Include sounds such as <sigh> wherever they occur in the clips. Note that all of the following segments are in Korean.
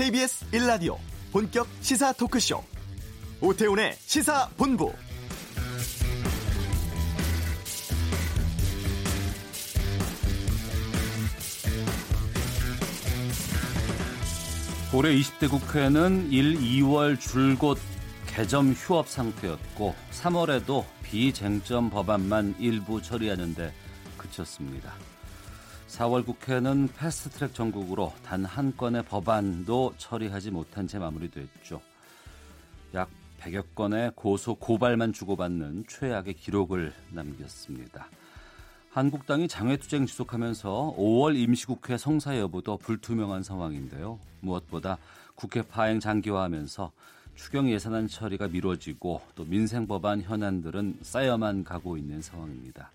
KBS 1라디오 본격 시사 토크쇼 오태훈의 시사본부 올해 20대 국회는 1, 2월 줄곧 개점 휴업 상태였고 3월에도 비쟁점 법안만 일부 처리하는데 그쳤습니다. 4월 국회는 패스트트랙 전국으로 단 한 건의 법안도 처리하지 못한 채 마무리됐죠. 약 100여 건의 고소 고발만 주고받는 최악의 기록을 남겼습니다. 한국당이 장외투쟁 지속하면서 5월 임시국회 성사 여부도 불투명한 상황인데요. 무엇보다 국회 파행 장기화하면서 추경 예산안 처리가 미뤄지고 또 민생 법안 현안들은 쌓여만 가고 있는 상황입니다.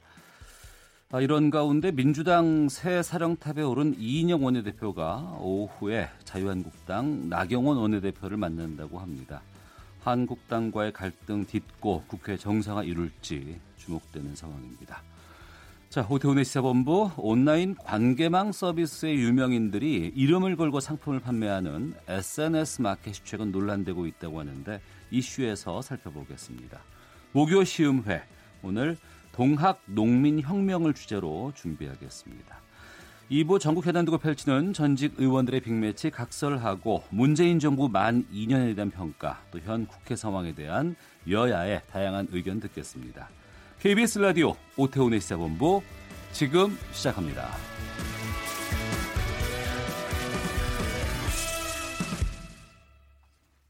아, 이런 가운데 민주당 새 사령탑에 오른 이인영 원내대표가 오후에 자유한국당 나경원 원내대표를 만난다고 합니다. 한국당과의 갈등 딛고 국회 정상화 이룰지 주목되는 상황입니다. 자, 오태훈의 시사본부 온라인 관계망 서비스의 유명인들이 이름을 걸고 상품을 판매하는 SNS 마켓이 최근 논란되고 있다고 하는데 이슈에서 살펴보겠습니다. 목요 시음회 오늘 동학 농민 혁명을 주제로 준비하겠습니다. 2부 전국 회담 두고 펼치는 전직 의원들의 빅매치 각설하고 문재인 정부 만 2년에 대한 평가 또 현 국회 상황에 대한 여야의 다양한 의견 듣겠습니다. KBS 라디오 오태훈의 시사본부 지금 시작합니다.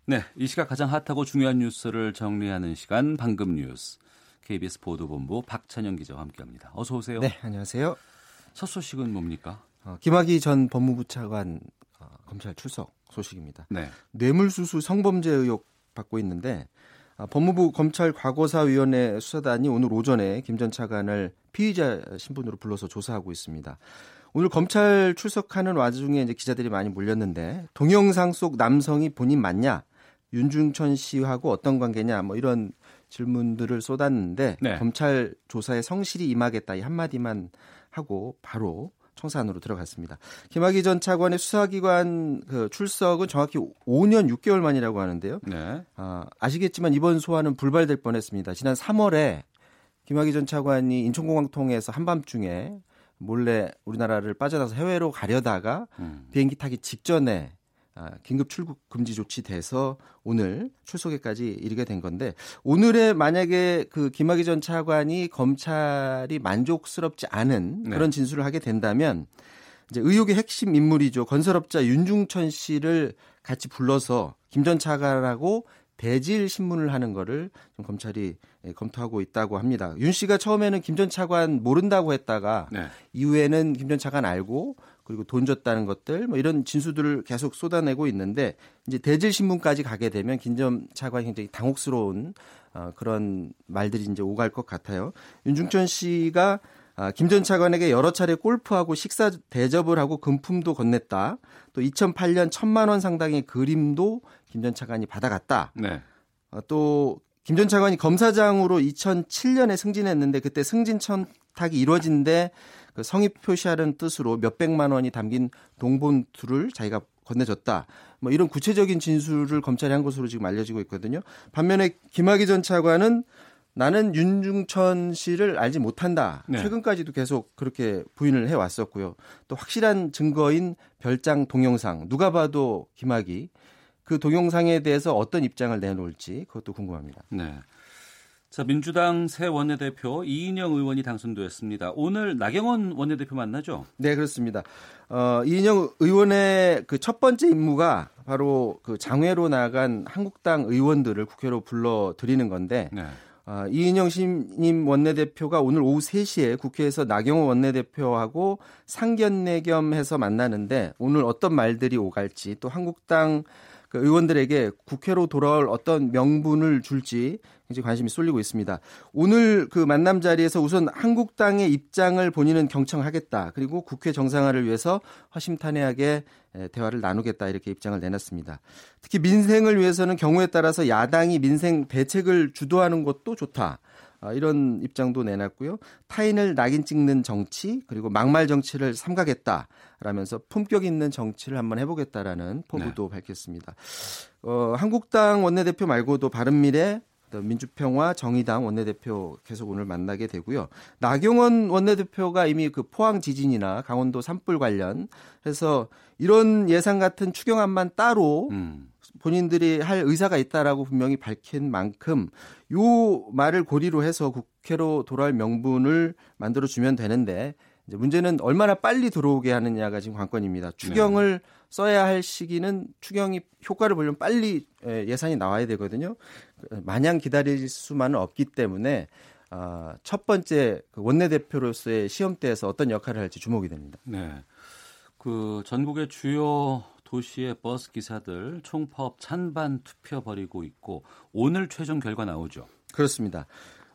네, 이 시각 가장 핫하고 중요한 뉴스를 정리하는 시간 방금 뉴스. KBS 보도본부 박찬영 기자와 함께합니다. 어서 오세요. 네, 안녕하세요. 첫 소식은 뭡니까? 어, 김학의 전 법무부 차관 어, 검찰 출석 소식입니다. 네. 뇌물수수 성범죄 의혹 받고 있는데 어, 법무부 검찰 과거사위원회 수사단이 오늘 오전에 김 전 차관을 피의자 신분으로 불러서 조사하고 있습니다. 오늘 검찰 출석하는 와중에 이제 기자들이 많이 몰렸는데 동영상 속 남성이 본인 맞냐? 윤중천 씨하고 어떤 관계냐? 뭐 이런 질문들을 쏟았는데 네. 검찰 조사에 성실히 임하겠다 이 한마디만 하고 바로 청산으로 들어갔습니다. 김학의 전 차관의 수사기관 그 출석은 정확히 5년 6개월 만이라고 하는데요. 네. 아, 아시겠지만 이번 소환은 불발될 뻔했습니다. 지난 3월에 김학의 전 차관이 인천공항 통해서 한밤중에 몰래 우리나라를 빠져나서 해외로 가려다가 음. 비행기 타기 직전에 아, 긴급 출국 금지 조치돼서 오늘 출소에까지 이르게 된 건데 오늘에 만약에 그 김학의 전 차관이 검찰이 만족스럽지 않은 네. 그런 진술을 하게 된다면 이제 의혹의 핵심 인물이죠 건설업자 윤중천 씨를 같이 불러서 김 전 차관하고 대질 신문을 하는 거를 좀 검찰이 예, 검토하고 있다고 합니다. 윤 씨가 처음에는 김 전 차관 모른다고 했다가 네. 이후에는 김 전 차관 알고 그리고 돈 줬다는 것들 뭐 이런 진술들을 계속 쏟아내고 있는데 이제 대질 신문까지 가게 되면 김전 차관이 굉장히 당혹스러운 어, 그런 말들이 이제 오갈 것 같아요. 윤중천 씨가 아, 김전 차관에게 여러 차례 골프하고 식사 대접을 하고 금품도 건넸다. 또 2008년 천만 원 상당의 그림도 김 전 차관이 받아갔다. 네. 아, 또 김 전 차관이 검사장으로 2007년에 승진했는데 그때 승진 청탁이 이루어진데 그 성의 표시하는 뜻으로 몇 백만 원이 담긴 동본투를 자기가 건네줬다. 뭐 이런 구체적인 진술을 검찰이 한 것으로 지금 알려지고 있거든요. 반면에 김학의 전 차관은 나는 윤중천 씨를 알지 못한다. 네. 최근까지도 계속 그렇게 부인을 해 왔었고요. 또 확실한 증거인 별장 동영상 누가 봐도 김학이 그 동영상에 대해서 어떤 입장을 내놓을지 그것도 궁금합니다. 네. 자, 민주당 새 원내대표 이인영 의원이 당선되었습니다. 오늘 나경원 원내대표 만나죠? 네, 그렇습니다. 어, 이인영 의원의 그 첫 번째 임무가 바로 그 장외로 나간 한국당 의원들을 국회로 불러 드리는 건데 네. 아, 이인영 신임 원내대표가 오늘 오후 3시에 국회에서 나경원 원내대표하고 상견례 겸 해서 만나는데 오늘 어떤 말들이 오갈지 또 한국당 그 의원들에게 국회로 돌아올 어떤 명분을 줄지 굉장히 관심이 쏠리고 있습니다. 오늘 그 만남 자리에서 우선 한국당의 입장을 본인은 경청하겠다. 그리고 국회 정상화를 위해서 허심탄회하게 대화를 나누겠다. 이렇게 입장을 내놨습니다. 특히 민생을 위해서는 경우에 따라서 야당이 민생 대책을 주도하는 것도 좋다. 아, 이런 입장도 내놨고요. 타인을 낙인 찍는 정치 그리고 막말 정치를 삼가겠다라면서 품격 있는 정치를 한번 해보겠다라는 포부도 네. 밝혔습니다. 어, 한국당 원내대표 말고도 바른미래 민주평화 정의당 원내대표 계속 오늘 만나게 되고요. 나경원 원내대표가 이미 그 포항 지진이나 강원도 산불 관련 해서 이런 예상 같은 추경안만 따로 음. 본인들이 할 의사가 있다라고 분명히 밝힌 만큼 요 말을 고리로 해서 국회로 돌아올 명분을 만들어 주면 되는데 이제 문제는 얼마나 빨리 들어오게 하느냐가 지금 관건입니다. 추경을 네. 써야 할 시기는 추경이 효과를 보려면 빨리 예산이 나와야 되거든요. 마냥 기다릴 수만은 없기 때문에 어, 첫 번째 그 원내대표로서의 시험대에서 어떤 역할을 할지 주목이 됩니다. 네. 그 전국의 주요 도시의 버스 기사들 총파업 찬반 투표 벌이고 있고 오늘 최종 결과 나오죠. 그렇습니다.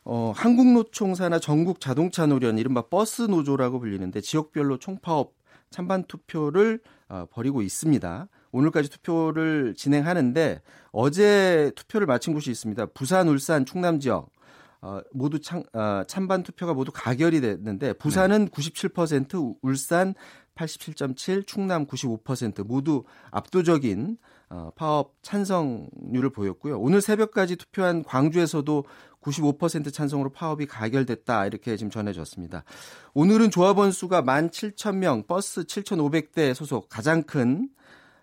어, 한국노총 산하 전국 자동차 노련 이른바 버스 노조라고 불리는데 지역별로 총파업 찬반 투표를 어, 벌이고 있습니다. 오늘까지 투표를 진행하는데 어제 투표를 마친 곳이 있습니다. 부산, 울산, 충남 지역 어, 모두 찬, 어, 찬반 투표가 모두 가결이 됐는데 부산은 네. 97%, 울산 87.7, 충남 95% 모두 압도적인 어, 파업 찬성률을 보였고요. 오늘 새벽까지 투표한 광주에서도 95% 찬성으로 파업이 가결됐다 이렇게 지금 전해졌습니다. 오늘은 조합원 수가 17,000명, 버스 7,500대 소속 가장 큰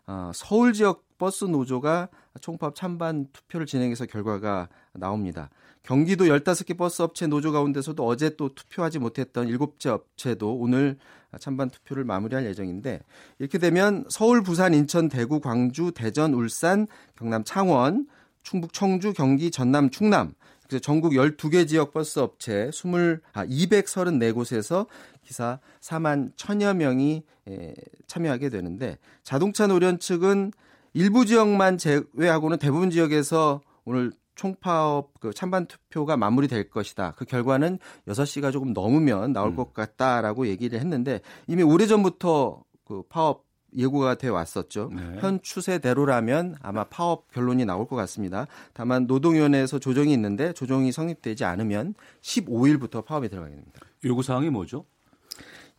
어, 서울 지역 버스 노조가 총파업 찬반 투표를 진행해서 결과가 나옵니다. 경기도 15개 버스 업체 노조 가운데서도 어제 또 투표하지 못했던 7개 업체도 오늘 찬반 투표를 마무리할 예정인데 이렇게 되면 서울, 부산, 인천, 대구, 광주, 대전, 울산, 경남 창원, 충북 청주, 경기, 전남, 충남 그래서 전국 12개 지역 버스 업체 20, 아, 234곳에서 기사 4만 1000여 명이 에, 참여하게 되는데 자동차 노련 측은 일부 지역만 제외하고는 대부분 지역에서 오늘 총파업 그 찬반 투표가 마무리될 것이다. 그 결과는 6시가 조금 넘으면 나올 음. 것 같다라고 얘기를 했는데 이미 오래전부터 그 파업 예고가 돼 왔었죠. 네. 현 추세대로라면 아마 파업 결론이 나올 것 같습니다. 다만 노동위원회에서 조정이 있는데 조정이 성립되지 않으면 15일부터 파업에 들어가게 됩니다. 요구 사항이 뭐죠?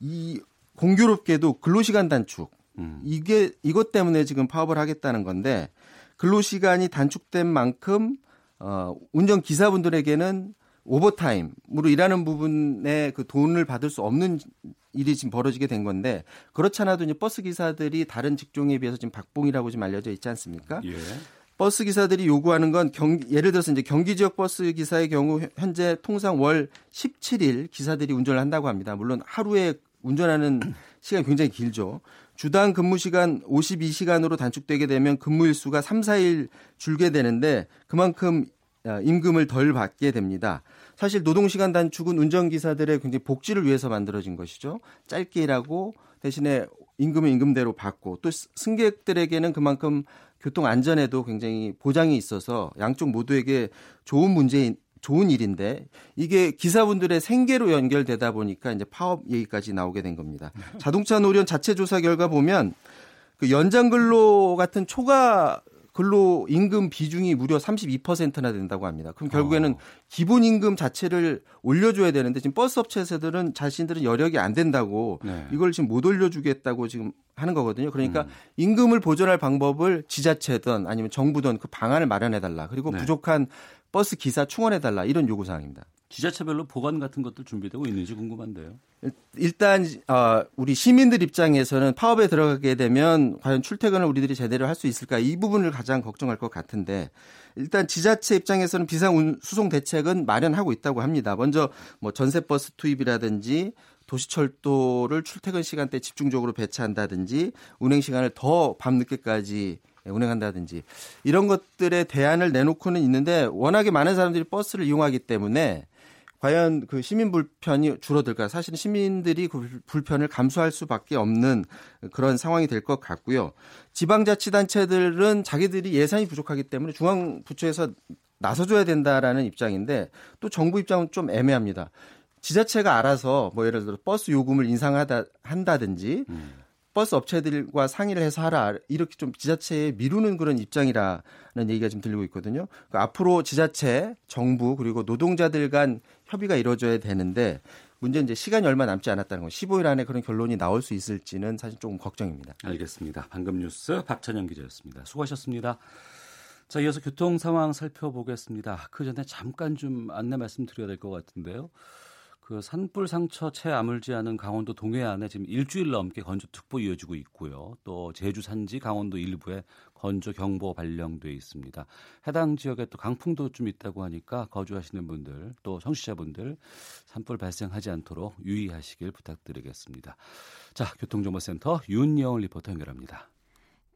이 공교롭게도 근로시간 단축 음. 이게 이것 때문에 지금 파업을 하겠다는 건데 근로시간이 단축된 만큼 어, 운전 기사분들에게는 오버타임으로 일하는 부분에 그 돈을 받을 수 없는 일이 지금 벌어지게 된 건데 그렇지 않아도 이제 버스 기사들이 다른 직종에 비해서 지금 박봉이라고 지금 알려져 있지 않습니까? 예. 버스 기사들이 요구하는 건 경, 예를 들어서 이제 경기 지역 버스 기사의 경우 현재 통상 월 17일 기사들이 운전을 한다고 합니다. 물론 하루에 운전하는 시간이 굉장히 길죠. 주당 근무 시간 52시간으로 단축되게 되면 근무 일수가 3, 4일 줄게 되는데 그만큼 아, 임금을 덜 받게 됩니다. 사실 노동시간 단축은 운전기사들의 굉장히 복지를 위해서 만들어진 것이죠. 짧게 일하고 대신에 임금은 임금대로 받고 또 승객들에게는 그만큼 교통 안전에도 굉장히 보장이 있어서 양쪽 모두에게 좋은 문제인 좋은 일인데 이게 기사분들의 생계로 연결되다 보니까 이제 파업 얘기까지 나오게 된 겁니다. 자동차 노련 자체 조사 결과 보면 그 연장 근로 같은 초과 근로 임금 비중이 무려 32%나 된다고 합니다. 그럼 결국에는 어. 기본 임금 자체를 올려줘야 되는데 지금 버스 업체에서들은 자신들은 여력이 안 된다고 네. 이걸 지금 못 올려주겠다고 지금 하는 거거든요. 그러니까 음. 임금을 보존할 방법을 지자체든 아니면 정부든 그 방안을 마련해 달라. 그리고 네. 부족한 버스 기사 충원해 달라 이런 요구 사항입니다. 지자체별로 보완 같은 것도 준비되고 있는지 궁금한데요. 일단 어, 우리 시민들 입장에서는 파업에 들어가게 되면 과연 출퇴근을 우리들이 제대로 할 수 있을까 이 부분을 가장 걱정할 것 같은데 일단 지자체 입장에서는 비상 수송 대책은 마련하고 있다고 합니다. 먼저 뭐 전세 버스 투입이라든지 도시철도를 출퇴근 시간대 집중적으로 배치한다든지 운행 시간을 더 밤늦게까지 운행한다든지 이런 것들의 대안을 내놓고는 있는데 워낙에 많은 사람들이 버스를 이용하기 때문에 과연 그 시민 불편이 줄어들까? 사실은 시민들이 그 불편을 감수할 수밖에 없는 그런 상황이 될 것 같고요. 지방자치단체들은 자기들이 예산이 부족하기 때문에 중앙부처에서 나서줘야 된다라는 입장인데 또 정부 입장은 좀 애매합니다. 지자체가 알아서 뭐 예를 들어 버스 요금을 인상하다 한다든지 음. 버스 업체들과 상의를 해서 하라 이렇게 좀 지자체에 미루는 그런 입장이라는 얘기가 좀 들리고 있거든요. 그러니까 앞으로 지자체, 정부 그리고 노동자들 간 협의가 이루어져야 되는데 문제는 이제 시간이 얼마 남지 않았다는 거. 15일 안에 그런 결론이 나올 수 있을지는 사실 조금 걱정입니다. 알겠습니다. 방금 뉴스 박찬영 기자였습니다. 수고하셨습니다. 자, 이어서 교통 상황 살펴보겠습니다. 그 전에 잠깐 좀 안내 말씀드려야 될 것 같은데요. 그 산불 상처 채 아물지 않은 강원도 동해안에 지금 일주일 넘게 건조특보 이어지고 있고요. 또 제주 산지 강원도 일부에 건조 경보 발령돼 있습니다. 해당 지역에 또 강풍도 좀 있다고 하니까 거주하시는 분들 또 청취자분들 산불 발생하지 않도록 유의하시길 부탁드리겠습니다. 자, 교통정보센터 윤여은 리포터 연결합니다.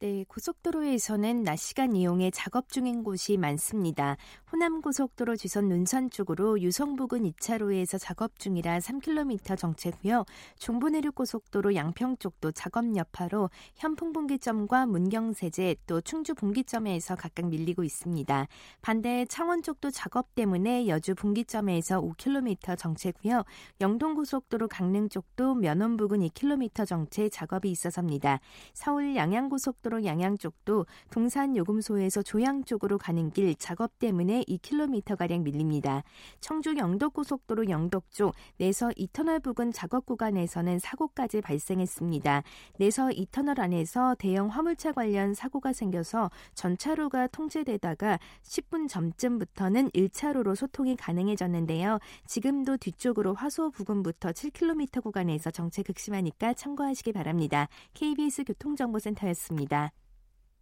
네, 고속도로에서는 낮 시간 이용에 작업 중인 곳이 많습니다. 호남 고속도로 지선 눈산 쪽으로 유성 부근 2차로에서 작업 중이라 3km 정체고요. 중부 내륙 고속도로 양평 쪽도 작업 여파로 현풍 분기점과 문경세제 또 충주 분기점에서 각각 밀리고 있습니다. 반대 창원 쪽도 작업 때문에 여주 분기점에서 5km 정체고요. 영동 고속도로 강릉 쪽도 면원 부근 2km 정체 작업이 있어서입니다. 서울 양양 고속도로 고속도로 양양 쪽도 동산 요금소에서 조양 쪽으로 가는 길 작업 때문에 2km가량 밀립니다. 청주 영덕 고속도로 영덕 쪽 내서 2터널 부근 작업 구간에서는 사고까지 발생했습니다. 내서 2터널 안에서 대형 화물차 관련 사고가 생겨서 전차로가 통제되다가 10분 전쯤부터는 1차로로 소통이 가능해졌는데요. 지금도 뒤쪽으로 화소 부근부터 7km 구간에서 정체 극심하니까 참고하시기 바랍니다. KBS 교통정보센터였습니다.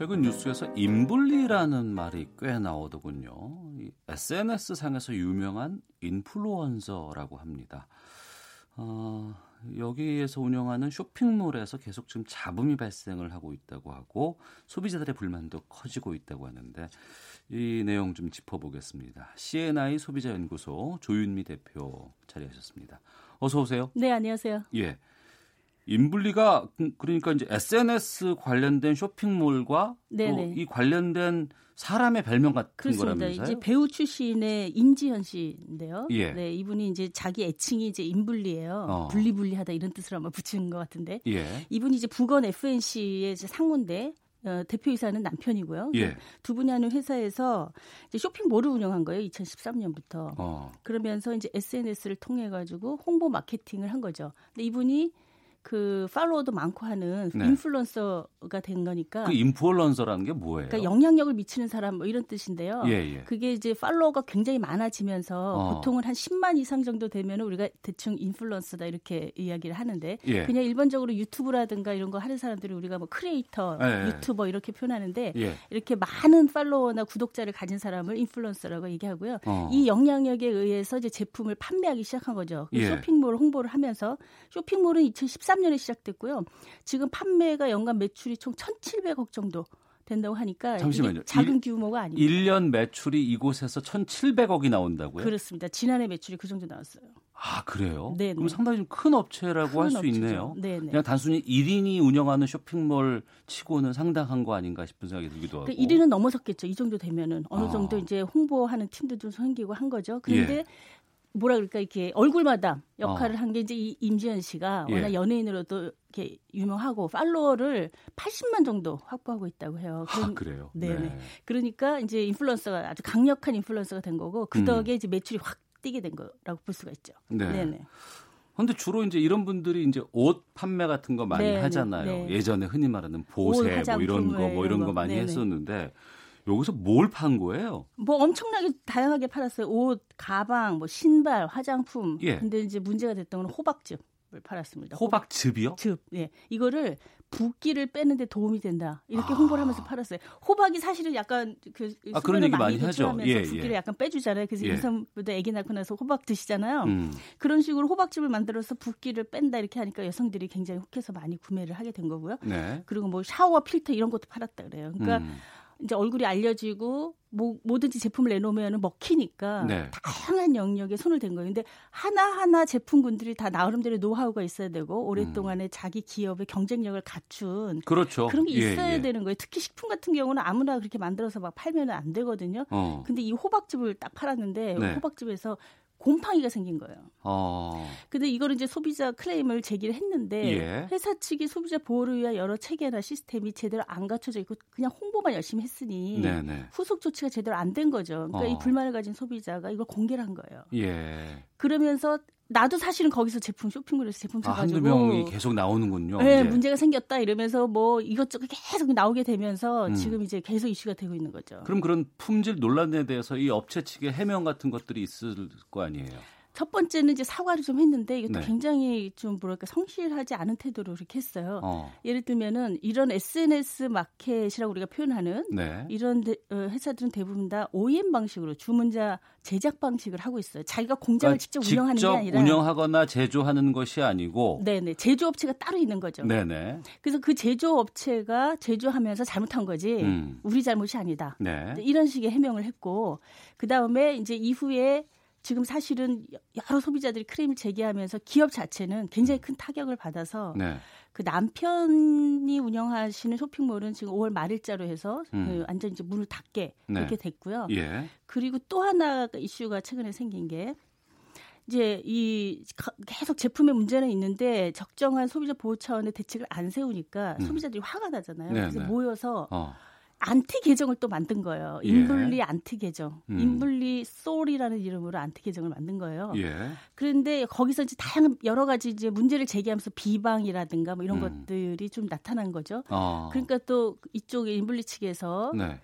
최근 뉴스에서 인블리라는 말이 꽤 나오더군요. SNS 상에서 유명한 인플루언서라고 합니다. 어, 여기에서 운영하는 쇼핑몰에서 계속 지금 잡음이 발생을 하고 있다고 하고 소비자들의 불만도 커지고 있다고 하는데 이 내용 좀 짚어보겠습니다. CNI 소비자연구소 조윤미 대표 자리하셨습니다. 어서 오세요. 네, 안녕하세요. 예. 인블리가 그, 그러니까 이제 SNS 관련된 쇼핑몰과 또 이 관련된 사람의 별명 같은 그렇습니다. 거라면서요? 이제 배우 출신의 임지현 씨인데요. 예. 네, 이분이 이제 자기 애칭이 이제 인블리예요. 어. 분리분리하다 이런 뜻으로 아마 붙이는 것 같은데. 예. 이분이 이제 북원 FNC의 상무인데 어, 대표이사는 남편이고요. 예. 두 분이 하는 회사에서 이제 쇼핑몰을 운영한 거예요. 2013년부터. 어. 그러면서 이제 SNS를 통해 가지고 홍보 마케팅을 한 거죠. 근데 이분이 그 팔로워도 많고 하는 네. 인플루언서가 된 거니까 그 인플루언서라는 게 뭐예요? 그러니까 영향력을 미치는 사람 뭐 이런 뜻인데요. 예, 예. 그게 이제 팔로워가 굉장히 많아지면서 어. 보통은 한 10만 이상 정도 되면 우리가 대충 인플루언서다 이렇게 이야기를 하는데 예. 그냥 일반적으로 유튜브라든가 이런 거 하는 사람들이 우리가 뭐 크리에이터, 예, 예. 유튜버 이렇게 표현하는데 예. 이렇게 많은 팔로워나 구독자를 가진 사람을 인플루언서라고 얘기하고요. 어. 이 영향력에 의해서 이제 제품을 판매하기 시작한 거죠. 그 쇼핑몰 홍보를 하면서 쇼핑몰은 2014 2013년에 시작됐고요. 지금 판매가 연간 매출이 총 1,700억 정도 된다고 하니까 잠시만요. 작은 규모가 아니에요. 1년 매출이 이곳에서 1,700억이 나온다고요? 그렇습니다. 지난해 매출이 그 정도 나왔어요. 아 그래요? 네. 그럼 상당히 좀큰 업체라고 할 수 있네요. 네네. 그냥 단순히 1인이 운영하는 쇼핑몰 치고는 상당한 거 아닌가 싶은 생각이 들기도 하고. 1인은 넘어섰겠죠. 이 정도 되면은 어느 아. 정도 이제 홍보하는 팀도 좀 생기고 한 거죠. 그런데 예. 뭐라 그럴까 이렇게 얼굴마다 역할을 어. 한게 이제 이 임지연 씨가 예. 워낙 연예인으로도 이렇게 유명하고 팔로워를 80만 정도 확보하고 있다고 해요. 아, 그래요. 네. 네. 그러니까 이제 인플루언서가 아주 강력한 인플루언서가 된 거고 그 음. 덕에 음. 이제 매출이 확 뛰게 된 거라고 볼 수가 있죠. 네. 네네. 근데 주로 이제 이런 분들이 이제 옷 판매 같은 거 많이 네 하잖아요. 네. 예전에 흔히 말하는 보세 뭐 이런 거 뭐 이런 거 많이 네네. 했었는데 여기서 뭘 판 거예요? 뭐 엄청나게 다양하게 팔았어요. 옷, 가방, 뭐 신발, 화장품. 예. 근데 이제 문제가 됐던 건 호박즙. 을 팔았습니다. 호박즙이요? 즙. 예. 이거를 붓기를 빼는데 도움이 된다. 이렇게 아. 홍보를 하면서 팔았어요. 호박이 사실은 약간 그 아, 그런 얘기 많이 하죠. 예, 붓기를 예. 약간 빼주잖아요. 그래서 예. 임산부터 아기 낳고 나서 호박 드시잖아요. 음. 그런 식으로 호박즙을 만들어서 붓기를 뺀다 이렇게 하니까 여성들이 굉장히 혹해서 많이 구매를 하게 된 거고요. 네. 그리고 뭐 샤워 필터 이런 것도 팔았다 그래요. 그러니까 음. 이제 얼굴이 알려지고 뭐, 뭐든지 제품을 내놓으면 먹히니까 네. 다양한 영역에 손을 댄 거예요. 근데 하나하나 제품군들이 다 나름대로 노하우가 있어야 되고 오랫동안에 음. 자기 기업의 경쟁력을 갖춘 그렇죠. 그런 게 예, 있어야 예, 예. 되는 거예요. 특히 식품 같은 경우는 아무나 그렇게 만들어서 막 팔면 안 되거든요. 어. 근데 이 호박즙을 딱 팔았는데 네. 호박즙에서 곰팡이가 생긴 거예요. 어. 근데 이거를 이제 소비자 클레임을 제기를 했는데 예. 회사 측이 소비자 보호를 위한 여러 체계나 시스템이 제대로 안 갖춰져 있고 그냥 홍보만 열심히 했으니 네네. 후속 조치가 제대로 안 된 거죠. 그러니까 어. 이 불만을 가진 소비자가 이걸 공개를 한 거예요. 예. 그러면서 나도 사실은 거기서 제품 쇼핑몰에서 제품 사가지고 아, 한두 명이 계속 나오는군요. 네, 예. 문제가 생겼다 이러면서 뭐 이것저것 계속 나오게 되면서 음. 지금 이제 계속 이슈가 되고 있는 거죠. 그럼 그런 품질 논란에 대해서 이 업체 측의 해명 같은 것들이 있을 거 아니에요? 첫 번째는 이제 사과를 좀 했는데 이것도 네. 굉장히 좀 뭐랄까 성실하지 않은 태도로 이렇게 했어요. 어. 예를 들면은 이런 SNS 마켓이라고 우리가 표현하는 네. 이런 데, 어, 회사들은 대부분 다 OEM 방식으로 주문자 제작 방식을 하고 있어요. 자기가 공장을 그러니까 직접 운영하는 직접 게 아니라 운영하거나 제조하는 것이 아니고 네네 제조업체가 따로 있는 거죠. 네네. 그래서 그 제조업체가 제조하면서 잘못한 거지 음. 우리 잘못이 아니다. 네. 이런 식의 해명을 했고 그 다음에 이제 이후에 지금 사실은 여러 소비자들이 크레임을 제기하면서 기업 자체는 굉장히 큰 타격을 받아서 네. 그 남편이 운영하시는 쇼핑몰은 지금 5월 말일자로 해서 음. 그 완전 이제 문을 닫게 네. 이렇게 됐고요. 예. 그리고 또 하나 이슈가 최근에 생긴 게 이제 이 계속 제품의 문제는 있는데 적정한 소비자 보호 차원의 대책을 안 세우니까 음. 소비자들이 화가 나잖아요. 네, 그래서 네. 모여서 어. 안티 계정을 또 만든 거예요. 예. 임블리 예. 안티 계정. 음. 임블리 sorry라는 이름으로 안티 계정을 만든 거예요. 예. 그런데 거기서 이제 다양한 여러 가지 이제 문제를 제기하면서 비방이라든가 뭐 이런 음. 것들이 좀 나타난 거죠. 어. 그러니까 또 이쪽에 임블리 측에서 네.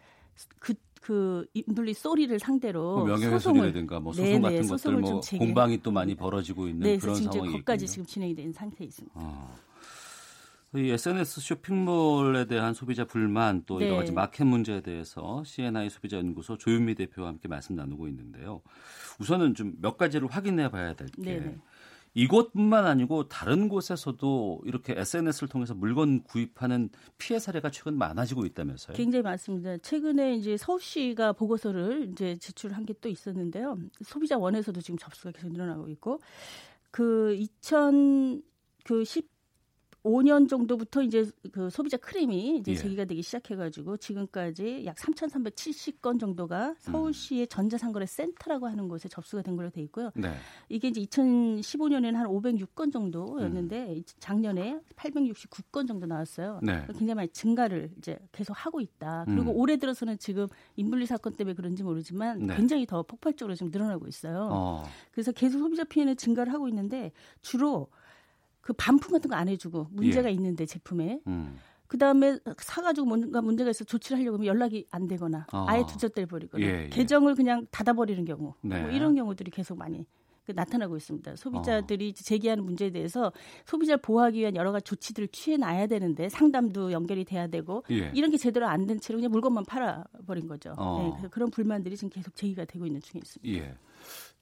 그, 그 인블리 소리를 상대로 뭐 명예훼손이라든가 뭐 소송 네네, 같은 것들 뭐 공방이 또 많이 벌어지고 있는 네, 그런 상황이 거까지 지금 진행이 된 상태에 있습니다. 어. 이 SNS 쇼핑몰에 대한 소비자 불만 또 네. 여러 가지 마켓 문제에 대해서 CNI 소비자 연구소 조윤미 대표와 함께 말씀 나누고 있는데요. 우선은 좀 몇 가지를 확인해 봐야 될 게 이곳뿐만 아니고 다른 곳에서도 이렇게 SNS를 통해서 물건 구입하는 피해 사례가 최근 많아지고 있다면서요? 굉장히 많습니다. 최근에 이제 서울시가 보고서를 이제 제출한 게 또 있었는데요. 소비자 원에서도 지금 접수가 계속 늘어나고 있고 그 2000, 그 10, 5년 정도부터 이제 그 소비자 크림이 이제 예. 제기가 되기 시작해가지고 지금까지 약 3,370건 정도가 서울시의 음. 전자상거래 센터라고 하는 곳에 접수가 된 걸로 돼 있고요. 네. 이게 이제 2015년에는 한 506건 정도였는데 음. 작년에 869건 정도 나왔어요. 네. 굉장히 많이 증가를 이제 계속 하고 있다. 그리고 음. 올해 들어서는 지금 인블리 사건 때문에 그런지 모르지만 네. 굉장히 더 폭발적으로 지금 늘어나고 있어요. 어. 그래서 계속 소비자 피해는 증가를 하고 있는데 주로 그 반품 같은 거 안 해주고 문제가 예. 있는데 제품에 음. 그 다음에 사가지고 뭔가 문제가 있어 조치를 하려고 하면 연락이 안 되거나 아. 아예 두절돼 버리거나 예, 예. 계정을 그냥 닫아버리는 경우 네. 뭐 이런 경우들이 계속 많이 그 나타나고 있습니다. 소비자들이 어. 제기하는 문제에 대해서 소비자를 보호하기 위한 여러 가지 조치들을 취해 놔야 되는데 상담도 연결이 돼야 되고 예. 이런 게 제대로 안 된 채로 그냥 물건만 팔아 버린 거죠. 어. 네, 그래서 그런 불만들이 지금 계속 제기가 되고 있는 중에 있습니다. 예.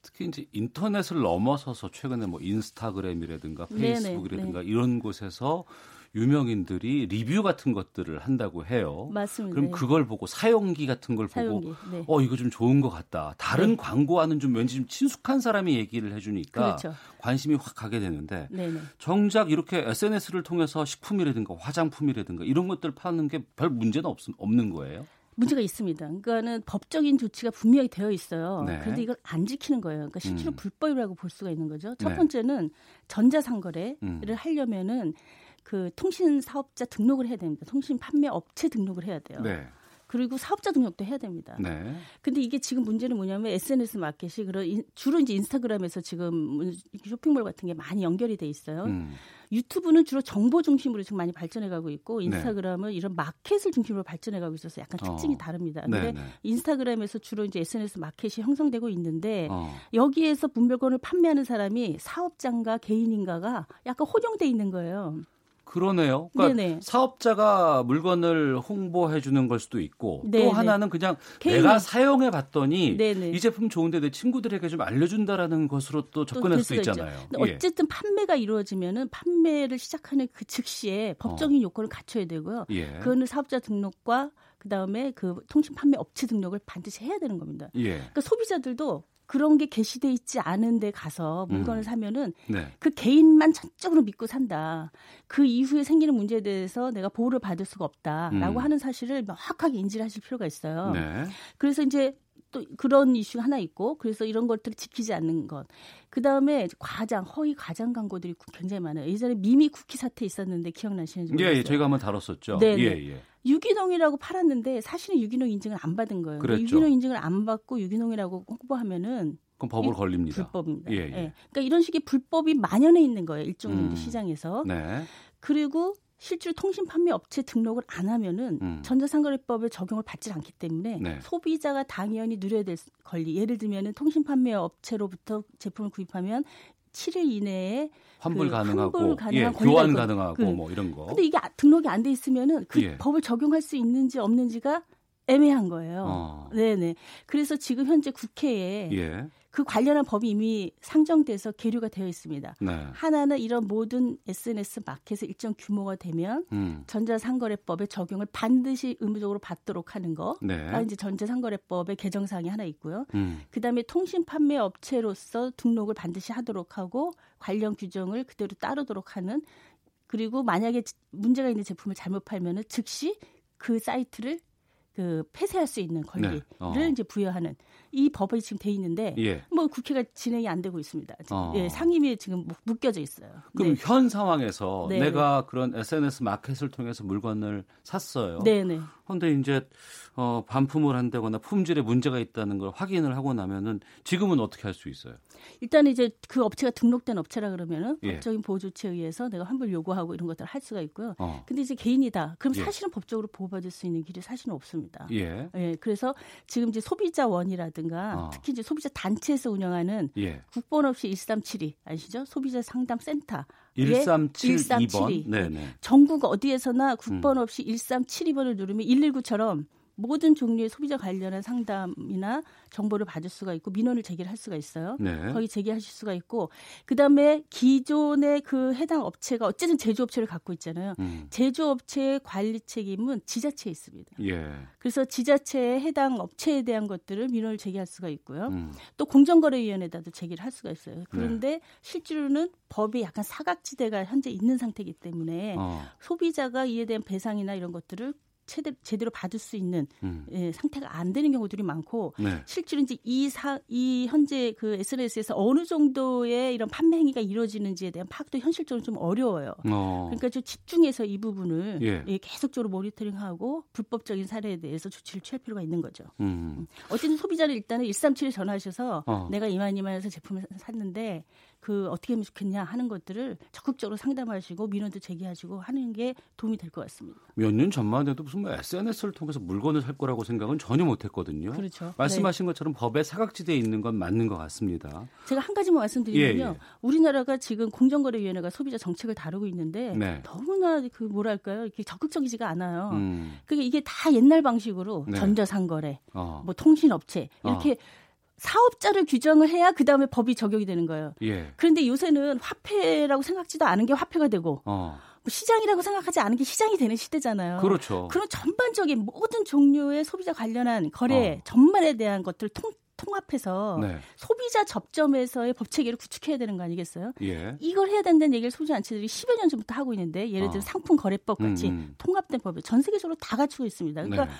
특히 이제 인터넷을 넘어서서 최근에 뭐 인스타그램이라든가 페이스북이라든가 네네, 네. 이런 곳에서 유명인들이 리뷰 같은 것들을 한다고 해요. 맞습니다. 그럼 그걸 보고 사용기 같은 걸 사용기, 보고 네. 어 이거 좀 좋은 것 같다. 다른 네. 광고와는 좀 왠지 좀 친숙한 사람이 얘기를 해주니까 그렇죠. 관심이 확 가게 되는데 네네. 네. 정작 이렇게 SNS를 통해서 식품이라든가 화장품이라든가 이런 것들 파는 게 별 문제는 없, 없는 거예요. 문제가 있습니다. 그러니까는 법적인 조치가 분명히 되어 있어요. 네. 그런데 이걸 안 지키는 거예요. 그러니까 실제로 음. 불법이라고 볼 수가 있는 거죠. 첫 네. 번째는 전자상거래를 음. 하려면은 그 통신 사업자 등록을 해야 됩니다. 통신 판매 업체 등록을 해야 돼요. 네. 그리고 사업자 등록도 해야 됩니다. 네. 근데 이게 지금 문제는 뭐냐면 SNS 마켓이 그런 주로 이제 인스타그램에서 지금 쇼핑몰 같은 게 많이 연결이 돼 있어요. 음. 유튜브는 주로 정보 중심으로 지금 많이 발전해 가고 있고 네. 인스타그램은 네. 이런 마켓을 중심으로 발전해 가고 있어서 약간 특징이 어. 다릅니다. 근데 네, 네. 인스타그램에서 주로 이제 SNS 마켓이 형성되고 있는데 어. 여기에서 분별권을 판매하는 사람이 사업장가 개인인가가 약간 혼용돼 있는 거예요. 그러네요. 그러니까 네네. 사업자가 물건을 홍보해 주는 걸 수도 있고 네네. 또 하나는 그냥 개인... 내가 사용해 봤더니 이 제품 좋은데 내 친구들에게 좀 알려준다라는 것으로 또 접근할 수 있잖아요. 예. 어쨌든 판매가 이루어지면은 판매를 시작하는 그 즉시에 법적인 어. 요건을 갖춰야 되고요. 예. 그거는 사업자 등록과 그다음에 그 통신 판매 업체 등록을 반드시 해야 되는 겁니다. 예. 그러니까 소비자들도 그런 게 게시돼 있지 않은데 가서 물건을 음. 사면은 네. 그 개인만 전적으로 믿고 산다. 그 이후에 생기는 문제에 대해서 내가 보호를 받을 수가 없다라고 음. 하는 사실을 명확하게 인지를 하실 필요가 있어요. 네. 그래서 이제 또 그런 이슈 하나 있고 그래서 이런 것들을 지키지 않는 것. 그 다음에 과장 허위 과장 광고들이 굉장히 많아요. 예전에 미미 쿠키 사태 있었는데 기억나시는지 모르겠어요. 예, 예 저희가 한번 다뤘었죠. 네. 예, 예. 유기농이라고 팔았는데 사실은 유기농 인증을 안 받은 거예요. 그랬죠. 유기농 인증을 안 받고 유기농이라고 홍보하면은 그럼 법으로 걸립니다. 불법입니다. 예, 예. 예. 그러니까 이런 식의 불법이 만연해 있는 거예요. 일종 음. 시장에서. 네. 그리고 실제로 통신 판매 업체 등록을 안 하면은 음. 전자상거래법을 적용을 받지 않기 때문에 네. 소비자가 당연히 누려야 될 권리. 예를 들면은 통신 판매 업체로부터 제품을 구입하면 7일 이내에 환불 그 가능하고 환불 가능한 예, 교환 가능하고 그, 뭐 이런 거. 근데 이게 등록이 안 돼 있으면은 그 예. 법을 적용할 수 있는지 없는지가 애매한 거예요. 어. 네네. 그래서 지금 현재 국회에 예. 그 관련한 법이 이미 상정돼서 계류가 되어 있습니다. 네. 하나는 이런 모든 SNS 마켓의 일정 규모가 되면 음. 전자상거래법의 적용을 반드시 의무적으로 받도록 하는 거. 네. 가 이제 전자상거래법의 개정 사항이 하나 있고요. 음. 그다음에 통신 판매 업체로서 등록을 반드시 하도록 하고 관련 규정을 그대로 따르도록 하는 그리고 만약에 문제가 있는 제품을 잘못 팔면은 즉시 그 사이트를 그 폐쇄할 수 있는 권리를 네. 어. 이제 부여하는 이 법이 지금 돼 있는데 예. 뭐 국회가 진행이 안 되고 있습니다. 어. 예, 상임위에 지금 묶여져 있어요. 그럼 네. 현 상황에서 네. 내가 그런 SNS 마켓을 통해서 물건을 샀어요. 네, 네. 그런데 이제 어, 반품을 한다거나 품질에 문제가 있다는 걸 확인을 하고 나면은 지금은 어떻게 할 수 있어요? 일단 이제 그 업체가 등록된 업체라 그러면은 예. 법적인 보호 조치에 의해서 내가 환불 요구하고 이런 것들을 할 수가 있고요. 어. 근데 이제 개인이다. 그럼 예. 사실은 법적으로 보호받을 수 있는 길이 사실은 없습니다. 예. 예. 그래서 지금 이제 소비자원이라든가 어. 특히 이제 소비자 단체에서 운영하는 예. 국번 없이 1372 아시죠? 소비자 상담 센터 1372번. 네네. 전국 어디에서나 국번 음. 없이 음. 1372번을 누르면 119처럼 모든 종류의 소비자 관련한 상담이나 정보를 받을 수가 있고 민원을 제기를 할 수가 있어요. 네. 거기 제기하실 수가 있고 그다음에 기존의 그 해당 업체가 어쨌든 제조업체를 갖고 있잖아요. 음. 제조업체의 관리 책임은 지자체에 있습니다. 예. 그래서 지자체의 해당 업체에 대한 것들을 민원을 제기할 수가 있고요. 음. 또 공정거래위원회에다도 제기를 할 수가 있어요. 그런데 네. 실제로는 법이 약간 사각지대가 현재 있는 상태이기 때문에 어. 소비자가 이에 대한 배상이나 이런 것들을 제대로, 제대로 받을 수 있는 음. 예, 상태가 안 되는 경우들이 많고 네. 실제로 이제 이 사 이 현재 그 SNS에서 어느 정도의 이런 판매 행위가 이루어지는지에 대한 파악도 현실적으로 좀 어려워요. 어. 그러니까 좀 집중해서 이 부분을 예. 예, 계속적으로 모니터링하고 불법적인 사례에 대해서 조치를 취할 필요가 있는 거죠. 음. 음. 어쨌든 소비자는 일단은 137에 전화하셔서 어. 내가 이만 이만해서 제품을 샀는데 그 어떻게 하면 좋겠냐 하는 것들을 적극적으로 상담하시고 민원도 제기하시고 하는 게 도움이 될 것 같습니다. 몇 년 전만 해도 무슨 뭐 SNS를 통해서 물건을 살 거라고 생각은 전혀 못했거든요. 그렇죠. 말씀하신 네. 것처럼 법의 사각지대에 있는 건 맞는 것 같습니다. 제가 한 가지만 말씀드리면요. 예, 예. 우리나라가 지금 공정거래위원회가 소비자 정책을 다루고 있는데 네. 너무나 그 뭐랄까요 이렇게 적극적이지가 않아요. 음. 그게 이게 다 옛날 방식으로 네. 전자상거래, 어. 뭐 통신업체 이렇게 어. 사업자를 규정을 해야 그 다음에 법이 적용이 되는 거예요. 예. 그런데 요새는 화폐라고 생각지도 않은 게 화폐가 되고 어. 뭐 시장이라고 생각하지 않은 게 시장이 되는 시대잖아요. 그렇죠. 그런 전반적인 모든 종류의 소비자 관련한 거래 어. 전반에 대한 것들 통 통합해서 네. 소비자 접점에서의 법 체계를 구축해야 되는 거 아니겠어요? 예. 이걸 해야 된다는 얘기를 소비자 단체들이 10여 년 전부터 하고 있는데 예를 들어 어. 상품 거래법 같이 음, 음. 통합된 법을 전 세계적으로 다 갖추고 있습니다. 그러니까 네.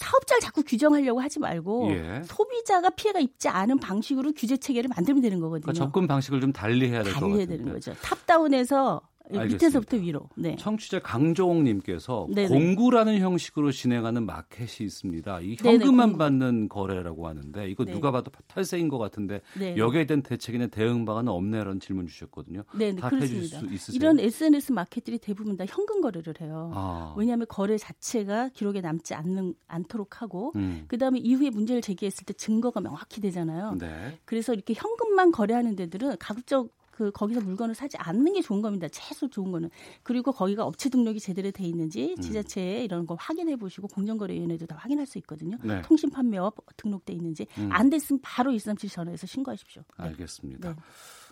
사업자를 자꾸 규정하려고 하지 말고 예. 소비자가 피해가 입지 않은 방식으로 규제 체계를 만들면 되는 거거든요. 그러니까 접근 방식을 좀 달리 해야 될 것 같아요. 달리 해야 되는 거죠. 탑다운에서 알겠습니다. 밑에서부터 위로. 네. 청취자 강조홍님께서 공구라는 형식으로 진행하는 마켓이 있습니다. 이 현금만 네네, 받는 거래라고 하는데 이거 네. 누가 봐도 탈세인 것 같은데 네 여기에 대한 대책이나 대응 방안은 없네라는 질문 주셨거든요. 네, 네 그렇습니다. 수 있으세요? 이런 SNS 마켓들이 대부분 다 현금 거래를 해요. 아. 왜냐하면 거래 자체가 기록에 남지 않는 않도록 하고 음. 그다음에 이후에 문제를 제기했을 때 증거가 명확히 되잖아요. 네. 그래서 이렇게 현금만 거래하는 데들은 가급적 그 거기서 물건을 사지 않는 게 좋은 겁니다. 최소 좋은 거는 그리고 거기가 업체 등록이 제대로 돼 있는지 음. 지자체에 이런 거 확인해 보시고 공정거래위원회도 다 확인할 수 있거든요. 네. 통신 판매업 등록돼 있는지 음. 안 됐으면 바로 137 전화해서 신고하십시오. 네. 알겠습니다. 네.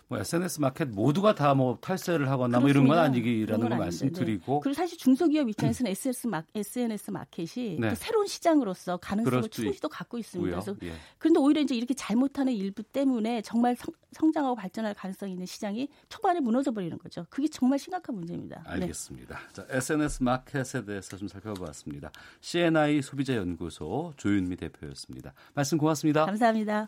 뭐 SNS 마켓 모두가 다 뭐 탈세를 하거나 뭐 이런 건 아니기라는 걸 말씀드리고 네. 그리고 사실 중소기업 입장에서는 SNS, 마, SNS 마켓이 네. 새로운 시장으로서 가능성을 충분히 또 갖고 있습니다. 그래서 예. 그런데 오히려 이제 이렇게 잘못하는 일부 때문에 정말 성, 장하고 발전할 가능성이 있는 시장이 초반에 무너져 버리는 거죠. 그게 정말 심각한 문제입니다. 네. 알겠습니다. 네. 자, SNS 마켓에 대해서 좀 살펴보았습니다. CNI 소비자연구소 조윤미 대표였습니다. 말씀 고맙습니다. 감사합니다.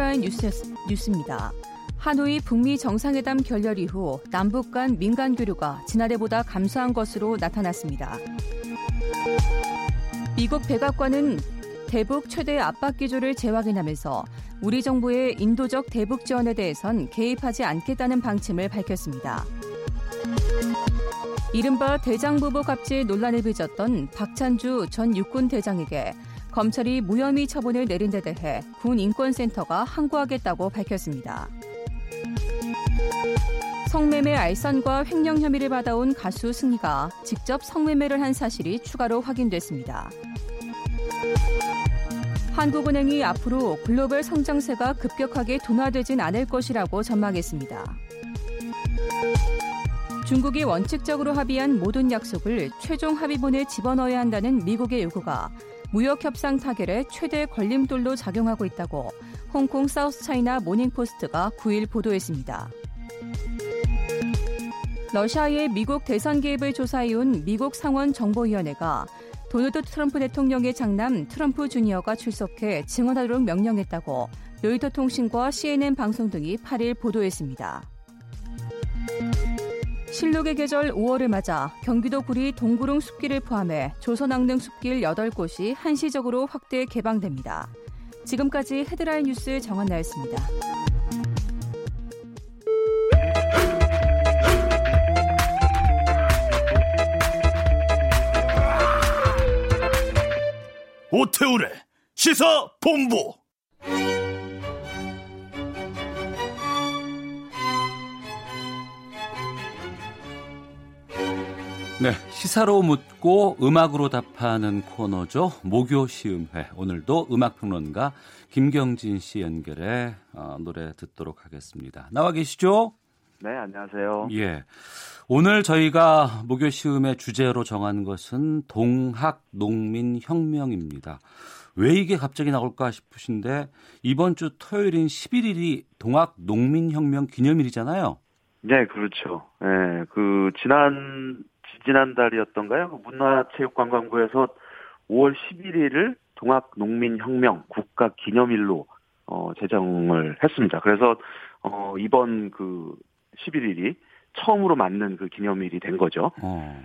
헤드라인 뉴스, 뉴스입니다. 하노이 북미 정상회담 결렬 이후 남북 간 민간 교류가 지난해보다 감소한 것으로 나타났습니다. 미국 백악관은 대북 최대 압박 기조를 재확인하면서 우리 정부의 인도적 대북 지원에 대해선 개입하지 않겠다는 방침을 밝혔습니다. 이른바 대장부부 갑질 논란을 빚었던 박찬주 전 육군 대장에게 검찰이 무혐의 처분을 내린 데 대해 군 인권센터가 항고하겠다고 밝혔습니다. 성매매 알선과 횡령 혐의를 받아온 가수 승리가 직접 성매매를 한 사실이 추가로 확인됐습니다. 한국은행이 앞으로 글로벌 성장세가 급격하게 둔화되진 않을 것이라고 전망했습니다. 중국이 원칙적으로 합의한 모든 약속을 최종 합의문에 집어넣어야 한다는 미국의 요구가 무역 협상 타결의 최대 걸림돌로 작용하고 있다고 홍콩 사우스 차이나 모닝포스트가 9일 보도했습니다. 러시아의 미국 대선 개입을 조사해온 미국 상원 정보위원회가 도널드 트럼프 대통령의 장남 트럼프 주니어가 출석해 증언하도록 명령했다고 로이터 통신과 CNN 방송 등이 8일 보도했습니다. 실록의 계절 5월을 맞아 경기도 구리 동구릉 숲길을 포함해 조선왕릉 숲길 8곳이 한시적으로 확대 개방됩니다. 지금까지 헤드라인 뉴스 정한나였습니다. 오태우래 시사 본부 네, 시사로 묻고 음악으로 답하는 코너죠. 목요 시음회. 오늘도 음악평론가 김경진 씨 연결해 어, 노래 듣도록 하겠습니다. 나와 계시죠? 네, 안녕하세요. 예. 오늘 저희가 목요 시음의 주제로 정한 것은 동학 농민 혁명입니다. 왜 이게 갑자기 나올까 싶으신데 이번 주 토요일인 11일이 동학 농민 혁명 기념일이잖아요. 네, 그렇죠. 예, 네, 그 지난 지난달이었던가요? 그 문화체육관광부에서 5월 11일을 동학농민혁명 국가기념일로 어, 제정을 했습니다. 그래서 어, 이번 그 11일이 처음으로 맞는 그 기념일이 된 거죠. 어.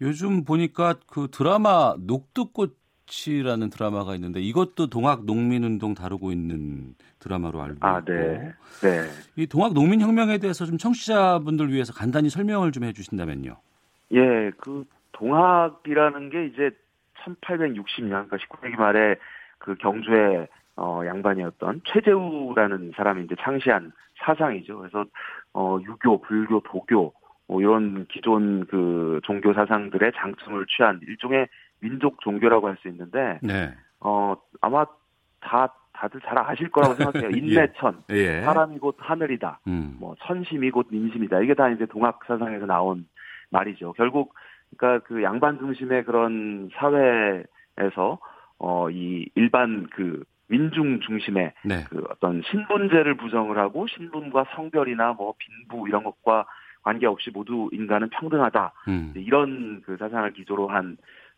요즘 보니까 그 드라마 녹두꽃 정치라는 드라마가 있는데 이것도 동학 농민운동 다루고 있는 드라마로 알고 아, 있고 네. 네. 이 동학 농민혁명에 대해서 좀 청취자분들 위해서 간단히 설명을 좀 해주신다면요. 예, 그 동학이라는 게 이제 1860년 그러니까 19세기 말에 그 경주의 어, 양반이었던 최재우라는 사람이 이제 창시한 사상이죠. 그래서 어, 유교, 불교, 도교 뭐 이런 기존 그 종교 사상들의 장점을 취한 일종의 민족 종교라고 할 수 있는데 네. 어 아마 다 다들 잘 아실 거라고 생각해요. <laughs> 예. 인내천, 예. 사람이 곧 하늘이다, 음. 뭐 천심이 곧 민심이다. 이게 다 이제 동학 사상에서 나온 말이죠. 결국 그러니까 그 양반 중심의 그런 사회에서 어 이 일반 그 민중 중심의 네. 그 어떤 신분제를 부정을 하고 신분과 성별이나 뭐 빈부 이런 것과 관계없이 모두 인간은 평등하다. 음. 이런 그 사상을 기조로 한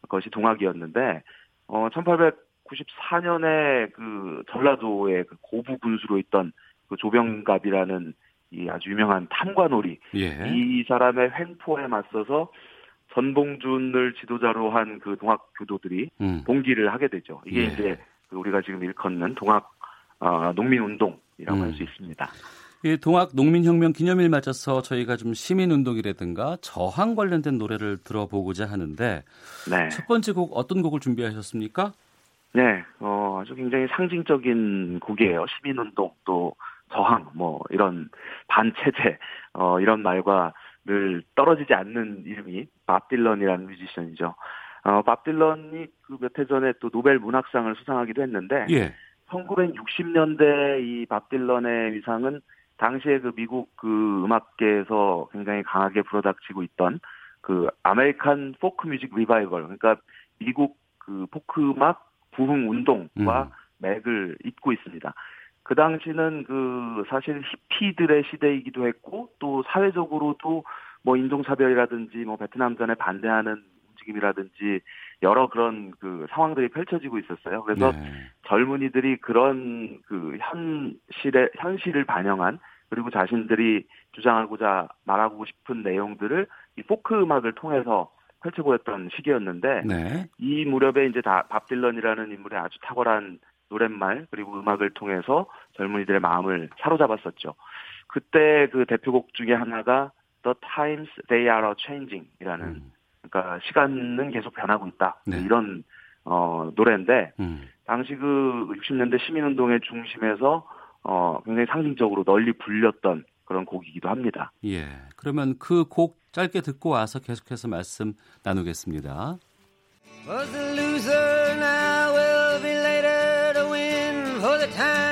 것이 동학이었는데 어 1894년에 그 전라도의 그 고부 군수로 있던 그 조병갑이라는 이 아주 유명한 탐관오리 예. 이 사람의 횡포에 맞서서 전봉준을 지도자로 한 그 동학 교도들이 음. 봉기를 하게 되죠. 이게 예. 이제 그 우리가 지금 일컫는 동학 어, 농민운동이라고 음. 할수 있습니다. 이 동학 농민혁명 기념일 맞아서 저희가 좀 시민운동이라든가 저항 관련된 노래를 들어보고자 하는데 네. 첫 번째 곡 어떤 곡을 준비하셨습니까? 네, 어, 아주 굉장히 상징적인 곡이에요. 시민운동 또 저항 뭐 이런 반체제 어 이런 말과 늘 떨어지지 않는 이름이 밥 딜런이라는 뮤지션이죠. 어, 밥 딜런이 그 몇 해 전에 또 노벨 문학상을 수상하기도 했는데 예. 1960년대 이 밥 딜런의 위상은 당시에 그 미국 그 음악계에서 굉장히 강하게 불어닥치고 있던 그 American folk music revival 그러니까 미국 그 포크 음악 부흥 운동과 음. 맥을 잇고 있습니다. 그 당시는 그 사실 히피들의 시대이기도 했고 또 사회적으로도 뭐 인종차별이라든지 뭐 베트남전에 반대하는 움직임이라든지 여러 그런 그 상황들이 펼쳐지고 있었어요. 그래서 네. 젊은이들이 그런 그 현실의 현실을 반영한 그리고 자신들이 주장하고자 말하고 싶은 내용들을 이 포크 음악을 통해서 펼쳐보였던 시기였는데 네. 이 무렵에 이제 다 밥 딜런이라는 인물의 아주 탁월한 노랫말 그리고 음악을 통해서 젊은이들의 마음을 사로잡았었죠. 그때 그 대표곡 중에 하나가 The Times They Are Changing이라는 음. 그러니까 시간은 계속 변하고 있다 네. 이런 어 노래인데 음. 당시 그 60년대 시민운동의 중심에서 어 굉장히 상징적으로 널리 불렸던 그런 곡이기도 합니다. 예. 그러면 그 곡 짧게 듣고 와서 계속해서 말씀 나누겠습니다. Was a loser now will be later to win for the times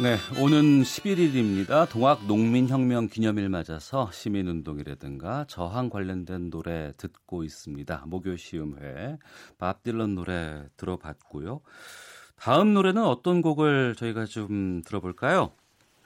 네, 오는 11일입니다. 동학 농민혁명 기념일 맞아서 시민운동이라든가 저항 관련된 노래 듣고 있습니다. 목요 시음회 밥 딜런 노래 들어봤고요. 다음 노래는 어떤 곡을 저희가 좀 들어볼까요?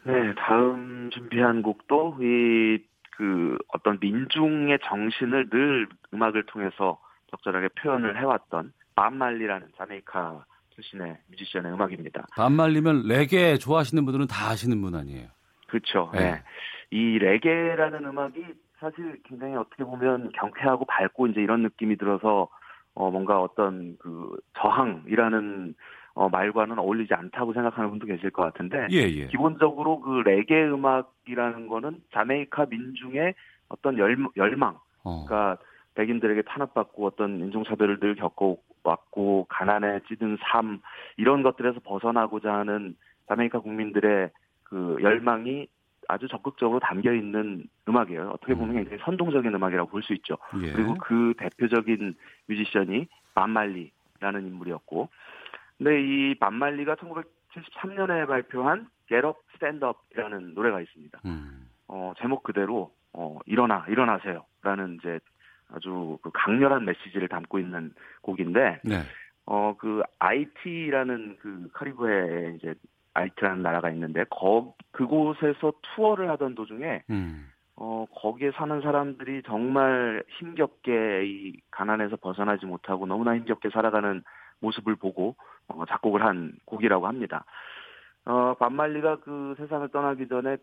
네, 다음 준비한 곡도 이 그 어떤 민중의 정신을 늘 음악을 통해서 적절하게 표현을 해왔던 밤말리라는 자메이카 출신의 뮤지션의 음악입니다. 반말리면 레게 좋아하시는 분들은 다 아시는 분 아니에요? 그렇죠. 네. 네. 이 레게라는 음악이 사실 굉장히 어떻게 보면 경쾌하고 밝고 이제 이런 느낌이 들어서 어 뭔가 어떤 그 저항이라는 어 말과는 어울리지 않다고 생각하는 분도 계실 것 같은데 예, 예. 기본적으로 그 레게 음악이라는 거는 자메이카 민중의 어떤 열, 열망 어. 그러니까 백인들에게 탄압받고 어떤 인종차별을 늘 겪고 왔고 가난에 찌든 삶 이런 것들에서 벗어나고자 하는 자메이카 국민들의 그 열망이 아주 적극적으로 담겨 있는 음악이에요. 어떻게 보면 음. 굉장히 선동적인 음악이라고 볼 수 있죠. 예. 그리고 그 대표적인 뮤지션이 반말리라는 인물이었고, 근데 이 반말리가 1973년에 발표한 Get Up, Stand Up이라는 노래가 있습니다. 음. 어, 제목 그대로 어, 일어나, 일어나세요라는 이제 아주 그 강렬한 메시지를 담고 있는 곡인데 네. 어그 아이티라는 그 카리브해에 이제 아이티라는 나라가 있는데 거 그곳에서 투어를 하던 도중에 음. 어 거기에 사는 사람들이 정말 힘겹게 이 가난에서 벗어나지 못하고 너무나 힘겹게 살아가는 모습을 보고 어, 작곡을 한 곡이라고 합니다. 어 반말리가 그 세상을 떠나기 전에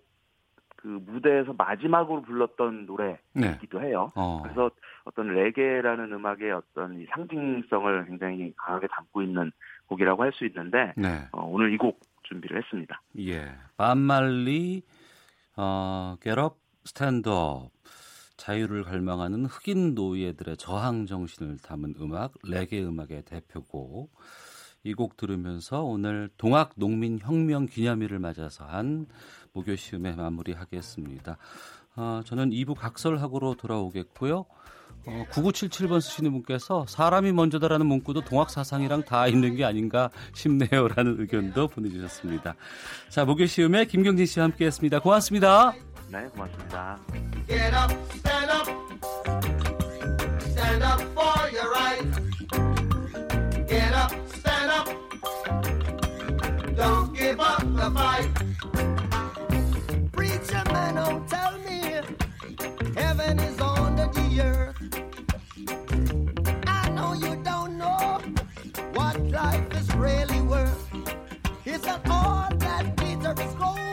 그 무대에서 마지막으로 불렀던 노래이기도 네. 해요. 어. 그래서 어떤 레게라는 음악의 어떤 이 상징성을 굉장히 강하게 담고 있는 곡이라고 할 수 있는데 네. 어, 오늘 이 곡 준비를 했습니다. 예, 밥 말리 어, Get Up, Stand Up 자유를 갈망하는 흑인 노예들의 저항 정신을 담은 음악 레게 음악의 대표곡. 이 곡 들으면서 오늘 동학 농민 혁명 기념일을 맞아서 한 목요 시음에 마무리하겠습니다. 어, 저는 2부 각설하고로 돌아오겠고요. 어, 9977번 쓰시는 분께서 사람이 먼저다라는 문구도 동학 사상이랑 다 있는 게 아닌가 싶네요 라는 의견도 보내주셨습니다. 자, 목요 시음에 김경진 씨와 함께 했습니다. 고맙습니다. 네, 고맙습니다. earth. I know you don't know what life is really worth. It's an all that glitter is gold.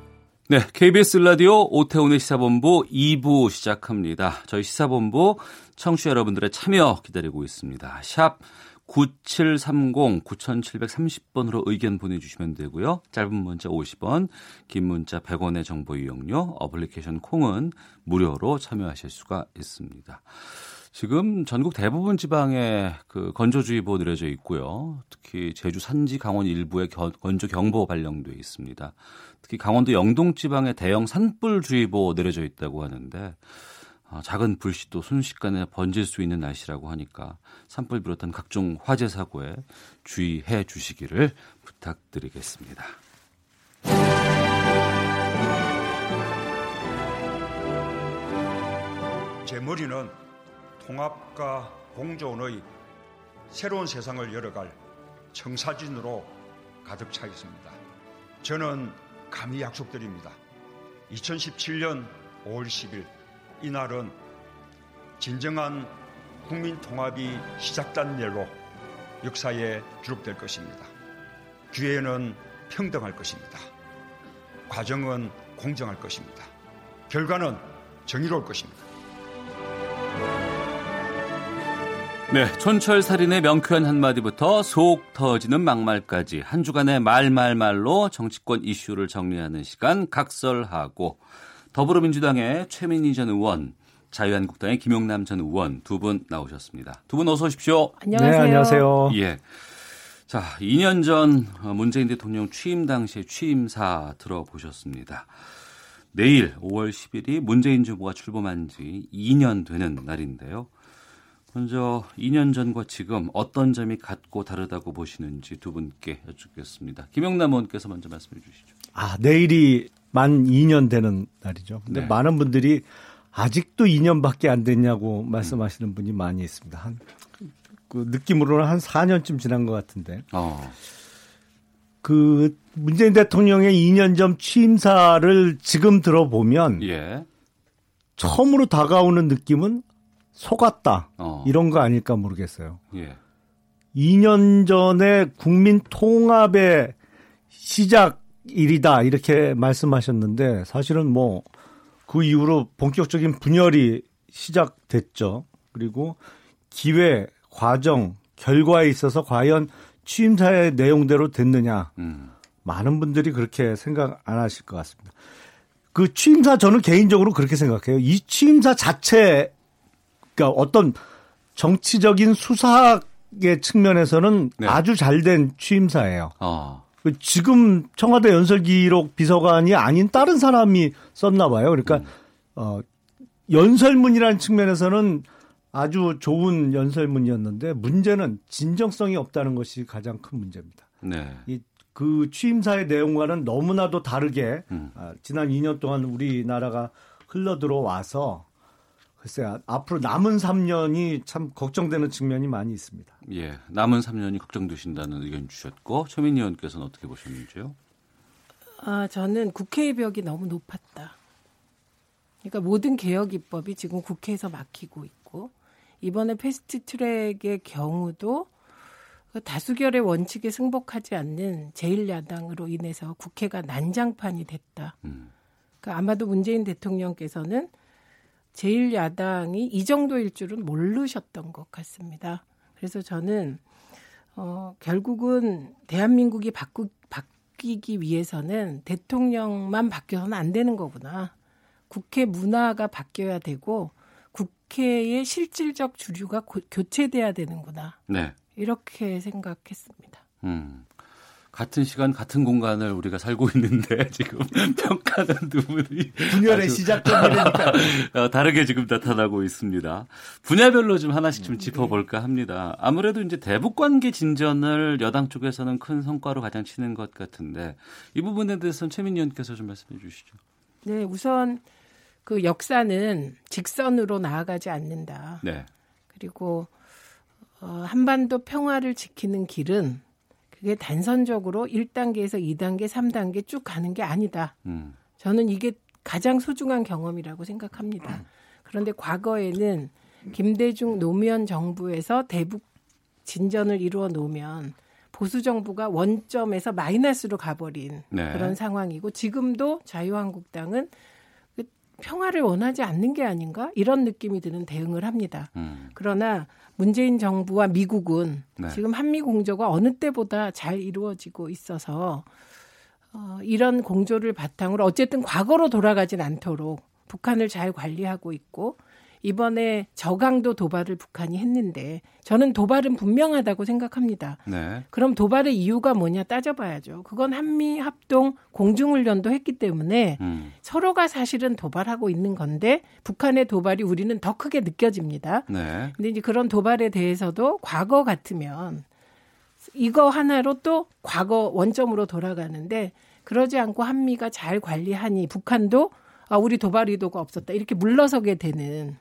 네, KBS 라디오 오태훈의 시사본부 2부 시작합니다. 저희 시사본부 청취자 여러분들의 참여 기다리고 있습니다. 샵 9730 9730번으로 의견 보내주시면 되고요. 짧은 문자 50원, 긴 문자 100원의 정보 이용료, 어플리케이션 콩은 무료로 참여하실 수가 있습니다. 지금 전국 대부분 지방에 그 건조주의보 내려져 있고요. 특히 제주 산지 강원 일부에 건조 경보 발령돼 있습니다. 특히 강원도 영동 지방에 대형 산불주의보 내려져 있다고 하는데 어, 작은 불씨도 순식간에 번질 수 있는 날씨라고 하니까 산불 비롯한 각종 화재 사고에 주의해 주시기를 부탁드리겠습니다. 제 머리는 통합과 공존의 새로운 세상을 열어갈 청사진으로 가득 차 있습니다. 저는 감히 약속드립니다. 2017년 5월 10일 이날은 진정한 국민 통합이 시작된 날로 역사에 기록될 것입니다. 기회는 평등할 것입니다. 과정은 공정할 것입니다. 결과는 정의로울 것입니다. 네, 촌철살인의 명쾌한 한마디부터 속 터지는 막말까지 한 주간의 말말말로 정치권 이슈를 정리하는 시간 각설하고 더불어민주당의 최민희 전 의원, 자유한국당의 김용남 전 의원 두 분 나오셨습니다. 두 분 어서 오십시오. 안녕하세요. 네, 안녕하세요. 예. 자, 2년 전 문재인 대통령 취임 당시의 취임사 들어보셨습니다. 내일 5월 10일이 문재인 정부가 출범한 지 2년 되는 날인데요. 먼저 2년 전과 지금 어떤 점이 같고 다르다고 보시는지 두 분께 여쭙겠습니다. 김영남 의원께서 먼저 말씀해 주시죠. 아, 내일이 만 2년 되는 날이죠. 근데 네. 많은 분들이 아직도 2년밖에 안 됐냐고 말씀하시는 분이 많이 있습니다. 한, 그 느낌으로는 한 4년쯤 지난 것 같은데. 어. 그 문재인 대통령의 2년 전 취임사를 지금 들어보면 예. 처음으로 다가오는 느낌은 속았다. 어. 이런 거 아닐까 모르겠어요. 예. 2년 전에 국민 통합의 시작일이다. 이렇게 말씀하셨는데 사실은 뭐 그 이후로 본격적인 분열이 시작됐죠. 그리고 기회, 과정, 결과에 있어서 과연 취임사의 내용대로 됐느냐. 음. 많은 분들이 그렇게 생각 안 하실 것 같습니다. 그 취임사 저는 개인적으로 그렇게 생각해요. 이 취임사 자체 그러니까 어떤 정치적인 수사의 측면에서는 네. 아주 잘된 취임사예요. 어. 지금 청와대 연설기록 비서관이 아닌 다른 사람이 썼나 봐요. 그러니까 음. 어 연설문이라는 측면에서는 아주 좋은 연설문이었는데 문제는 진정성이 없다는 것이 가장 큰 문제입니다. 네. 이그 취임사의 내용과는 너무나도 다르게 음. 아, 지난 2년 동안 우리나라가 흘러 들어와서 글쎄요. 앞으로 남은 3년이 참 걱정되는 측면이 많이 있습니다. 예. 남은 3년이 걱정되신다는 의견 주셨고 최민희 의원께서는 어떻게 보셨는지요? 아, 저는 국회의 벽이 너무 높았다. 그러니까 모든 개혁 입법이 지금 국회에서 막히고 있고 이번에 패스트 트랙의 경우도 그 다수결의 원칙에 승복하지 않는 제1야당으로 인해서 국회가 난장판이 됐다. 음. 그러니까 아마도 문재인 대통령께서는 제1야당이 이 정도일 줄은 모르셨던 것 같습니다. 그래서 저는 어, 결국은 대한민국이 바꾸, 바뀌기 위해서는 대통령만 바뀌어서는 안 되는 거구나. 국회 문화가 바뀌어야 되고 국회의 실질적 주류가 고, 교체돼야 되는구나. 네. 이렇게 생각했습니다. 음. 같은 시간 같은 공간을 우리가 살고 있는데 <laughs> 지금 평가는 두 분이 분열의 시작점이니까 <laughs> 어, 다르게 지금 나타나고 있습니다. 분야별로 좀 하나씩 좀 네. 짚어볼까 합니다. 아무래도 이제 대북 관계 진전을 여당 쪽에서는 큰 성과로 가장 치는 것 같은데 이 부분에 대해서는 최민희 의원께서 좀 말씀해 주시죠. 네, 우선 그 역사는 직선으로 나아가지 않는다. 네. 그리고 어, 한반도 평화를 지키는 길은 그게 단선적으로 1단계에서 2단계, 3단계 쭉 가는 게 아니다. 음. 저는 이게 가장 소중한 경험이라고 생각합니다. 그런데 과거에는 김대중 노무현 정부에서 대북 진전을 이루어 놓으면 보수 정부가 원점에서 마이너스로 가버린 네. 그런 상황이고 지금도 자유한국당은 그 평화를 원하지 않는 게 아닌가 이런 느낌이 드는 대응을 합니다. 음. 그러나 문재인 정부와 미국은 네. 지금 한미 공조가 어느 때보다 잘 이루어지고 있어서 어, 이런 공조를 바탕으로 어쨌든 과거로 돌아가진 않도록 북한을 잘 관리하고 있고 이번에 저강도 도발을 북한이 했는데 저는 도발은 분명하다고 생각합니다. 네. 그럼 도발의 이유가 뭐냐 따져봐야죠. 그건 한미 합동 공중훈련도 했기 때문에 음. 서로가 사실은 도발하고 있는 건데 북한의 도발이 우리는 더 크게 느껴집니다. 네. 근데 이제 그런 도발에 대해서도 과거 같으면 이거 하나로 또 과거 원점으로 돌아가는데 그러지 않고 한미가 잘 관리하니 북한도 아, 우리 도발 의도가 없었다. 이렇게 물러서게 되는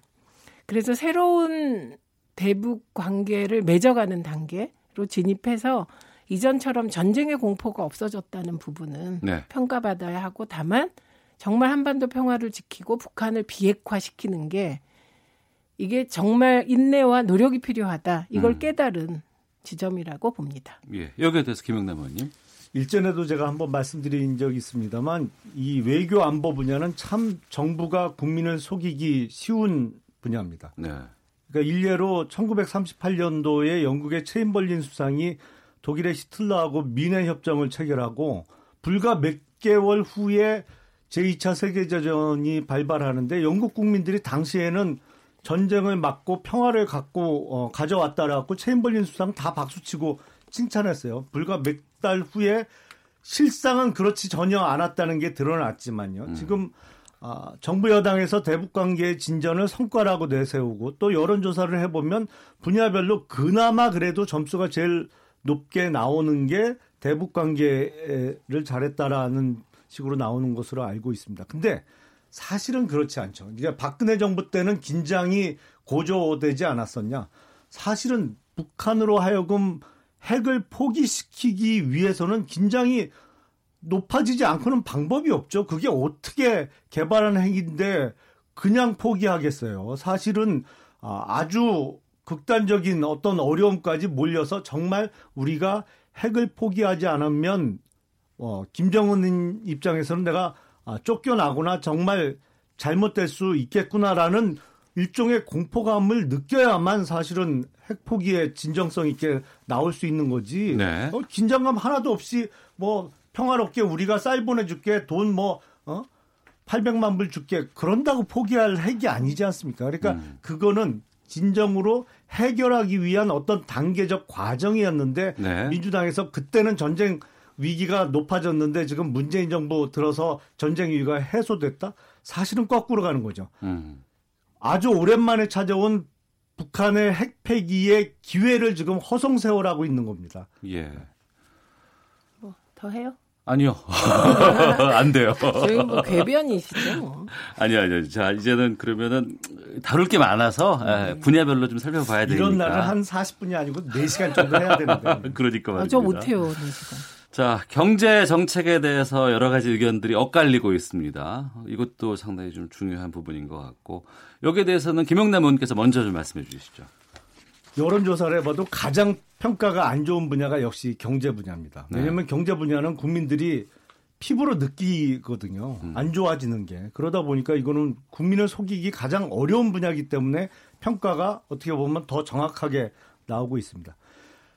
그래서 새로운 대북 관계를 맺어가는 단계로 진입해서 이전처럼 전쟁의 공포가 없어졌다는 부분은 네. 평가받아야 하고 다만 정말 한반도 평화를 지키고 북한을 비핵화시키는 게 이게 정말 인내와 노력이 필요하다. 이걸 음. 깨달은 지점이라고 봅니다. 예. 여기에 대해서 김영남 의원님. 일전에도 제가 한번 말씀드린 적이 있습니다만 이 외교 안보 분야는 참 정부가 국민을 속이기 쉬운 분야입니다. 네. 그러니까 일례로 1938년도에 영국의 체인벌린 수상이 독일의 히틀러하고 미네 협정을 체결하고 불과 몇 개월 후에 제2차 세계대전이 발발하는데 영국 국민들이 당시에는 전쟁을 막고 평화를 갖고 어, 가져왔다라고 체인벌린 수상 다 박수치고 칭찬했어요. 불과 몇 달 후에 실상은 그렇지 전혀 않았다는 게 드러났지만요. 음. 지금 아, 정부 여당에서 대북 관계 진전을 성과라고 내세우고 또 여론조사를 해보면 분야별로 그나마 그래도 점수가 제일 높게 나오는 게 대북 관계를 잘했다라는 식으로 나오는 것으로 알고 있습니다. 근데 사실은 그렇지 않죠. 그러니까 박근혜 정부 때는 긴장이 고조되지 않았었냐? 사실은 북한으로 하여금 핵을 포기시키기 위해서는 긴장이 높아지지 않고는 방법이 없죠. 그게 어떻게 개발한 핵인데 그냥 포기하겠어요. 사실은 아, 아주 극단적인 어떤 어려움까지 몰려서 정말 우리가 핵을 포기하지 않으면 어, 김정은 입장에서는 내가 아, 쫓겨나거나 정말 잘못될 수 있겠구나라는 일종의 공포감을 느껴야만 사실은 핵 포기의 진정성 있게 나올 수 있는 거지. 네. 어, 긴장감 하나도 없이 뭐 평화롭게 우리가 쌀 보내줄게 돈 뭐 어? 800만 불 줄게 그런다고 포기할 핵이 아니지 않습니까? 그러니까 음. 그거는 진정으로 해결하기 위한 어떤 단계적 과정이었는데 네. 민주당에서 그때는 전쟁 위기가 높아졌는데 지금 문재인 정부 들어서 전쟁 위기가 해소됐다? 사실은 거꾸로 가는 거죠. 음. 아주 오랜만에 찾아온 북한의 핵 폐기의 기회를 지금 허송세월하고 있는 겁니다. 예. 뭐 더 해요? 아니요. <laughs> 안 돼요. 저희 뭐 궤변이시죠. 뭐. 아니요, 아니요. 자, 이제는 그러면은 다룰 게 많아서 네. 분야별로 좀 살펴봐야 되니까. 이런 날은 한 40분이 아니고 4시간 정도 해야 되는데. <laughs> 그러니까 말입니다. 아, 저 못해요, 4시간. 자, 경제 정책에 대해서 여러 가지 의견들이 엇갈리고 있습니다. 이것도 상당히 좀 중요한 부분인 것 같고 여기에 대해서는 김영남 의원께서 먼저 좀 말씀해 주시죠. 여론조사를 해봐도 가장 평가가 안 좋은 분야가 역시 경제 분야입니다. 왜냐하면 네. 경제 분야는 국민들이 피부로 느끼거든요. 음. 안 좋아지는 게. 그러다 보니까 이거는 국민을 속이기 가장 어려운 분야이기 때문에 평가가 어떻게 보면 더 정확하게 나오고 있습니다.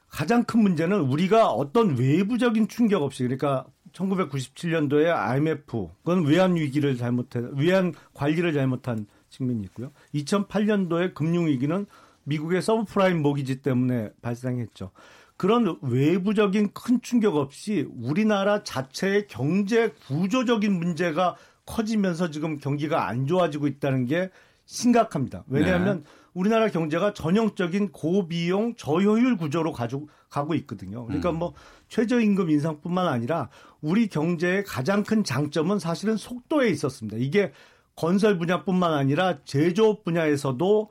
가장 큰 문제는 우리가 어떤 외부적인 충격 없이 그러니까 1997년도에 IMF 그건 외환 위기를 잘못해 외환 관리를 잘못한 측면이 있고요. 2008년도에 금융 위기는 미국의 서브프라임 모기지 때문에 발생했죠. 그런 외부적인 큰 충격 없이 우리나라 자체의 경제 구조적인 문제가 커지면서 지금 경기가 안 좋아지고 있다는 게 심각합니다. 왜냐하면 네. 우리나라 경제가 전형적인 고비용 저효율 구조로 가지고 가고 있거든요. 그러니까 음. 뭐 최저임금 인상뿐만 아니라 우리 경제의 가장 큰 장점은 사실은 속도에 있었습니다. 이게 건설 분야뿐만 아니라 제조업 분야에서도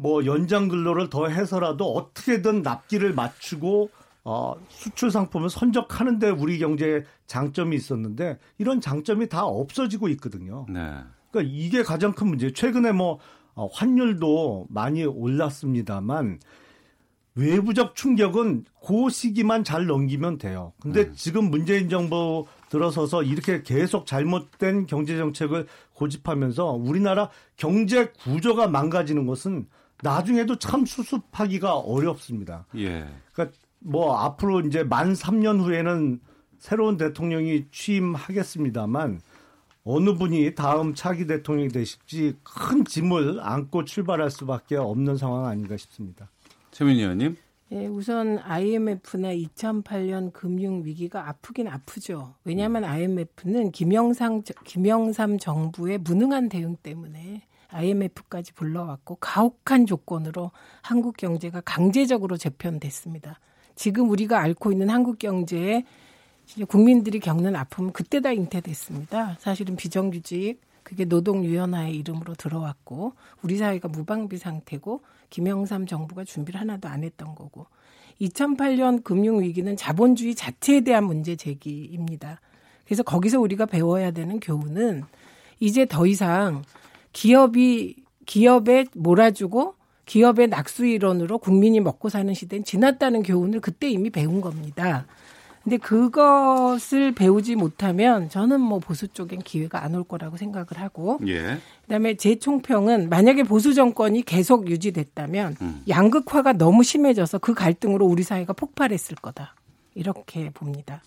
뭐 연장 근로를 더 해서라도 어떻게든 납기를 맞추고 어, 수출 상품을 선적하는데 우리 경제에 장점이 있었는데 이런 장점이 다 없어지고 있거든요. 네. 그러니까 이게 가장 큰 문제예요. 최근에 뭐 어, 환율도 많이 올랐습니다만 외부적 충격은 그 시기만 잘 넘기면 돼요. 근데 음. 지금 문재인 정부 들어서서 이렇게 계속 잘못된 경제 정책을 고집하면서 우리나라 경제 구조가 망가지는 것은 나중에도 참 수습하기가 어렵습니다. 예. 그러니까 뭐 앞으로 이제 만 3년 후에는 새로운 대통령이 취임하겠습니다만 어느 분이 다음 차기 대통령이 되실지 큰 짐을 안고 출발할 수밖에 없는 상황 아닌가 싶습니다. 최민희 의원님. 예, 우선 IMF나 2008년 금융 위기가 아프긴 아프죠. 왜냐하면 IMF는 김영상 김영삼 정부의 무능한 대응 때문에 IMF까지 불러왔고 가혹한 조건으로 한국 경제가 강제적으로 재편됐습니다. 지금 우리가 앓고 있는 한국 경제에 국민들이 겪는 아픔은 그때 다 잉태됐습니다. 사실은 비정규직 그게 노동위원회의 이름으로 들어왔고 우리 사회가 무방비 상태고 김영삼 정부가 준비를 하나도 안 했던 거고 2008년 금융위기는 자본주의 자체에 대한 문제 제기입니다. 그래서 거기서 우리가 배워야 되는 교훈은 이제 더 이상 기업이 기업에 몰아주고 기업의 낙수 일원으로 국민이 먹고 사는 시대는 지났다는 교훈을 그때 이미 배운 겁니다. 근데 그것을 배우지 못하면 저는 뭐 보수 쪽엔 기회가 안 올 거라고 생각을 하고 예. 그다음에 제 총평은 만약에 보수 정권이 계속 유지됐다면 음. 양극화가 너무 심해져서 그 갈등으로 우리 사회가 폭발했을 거다. 이렇게 봅니다.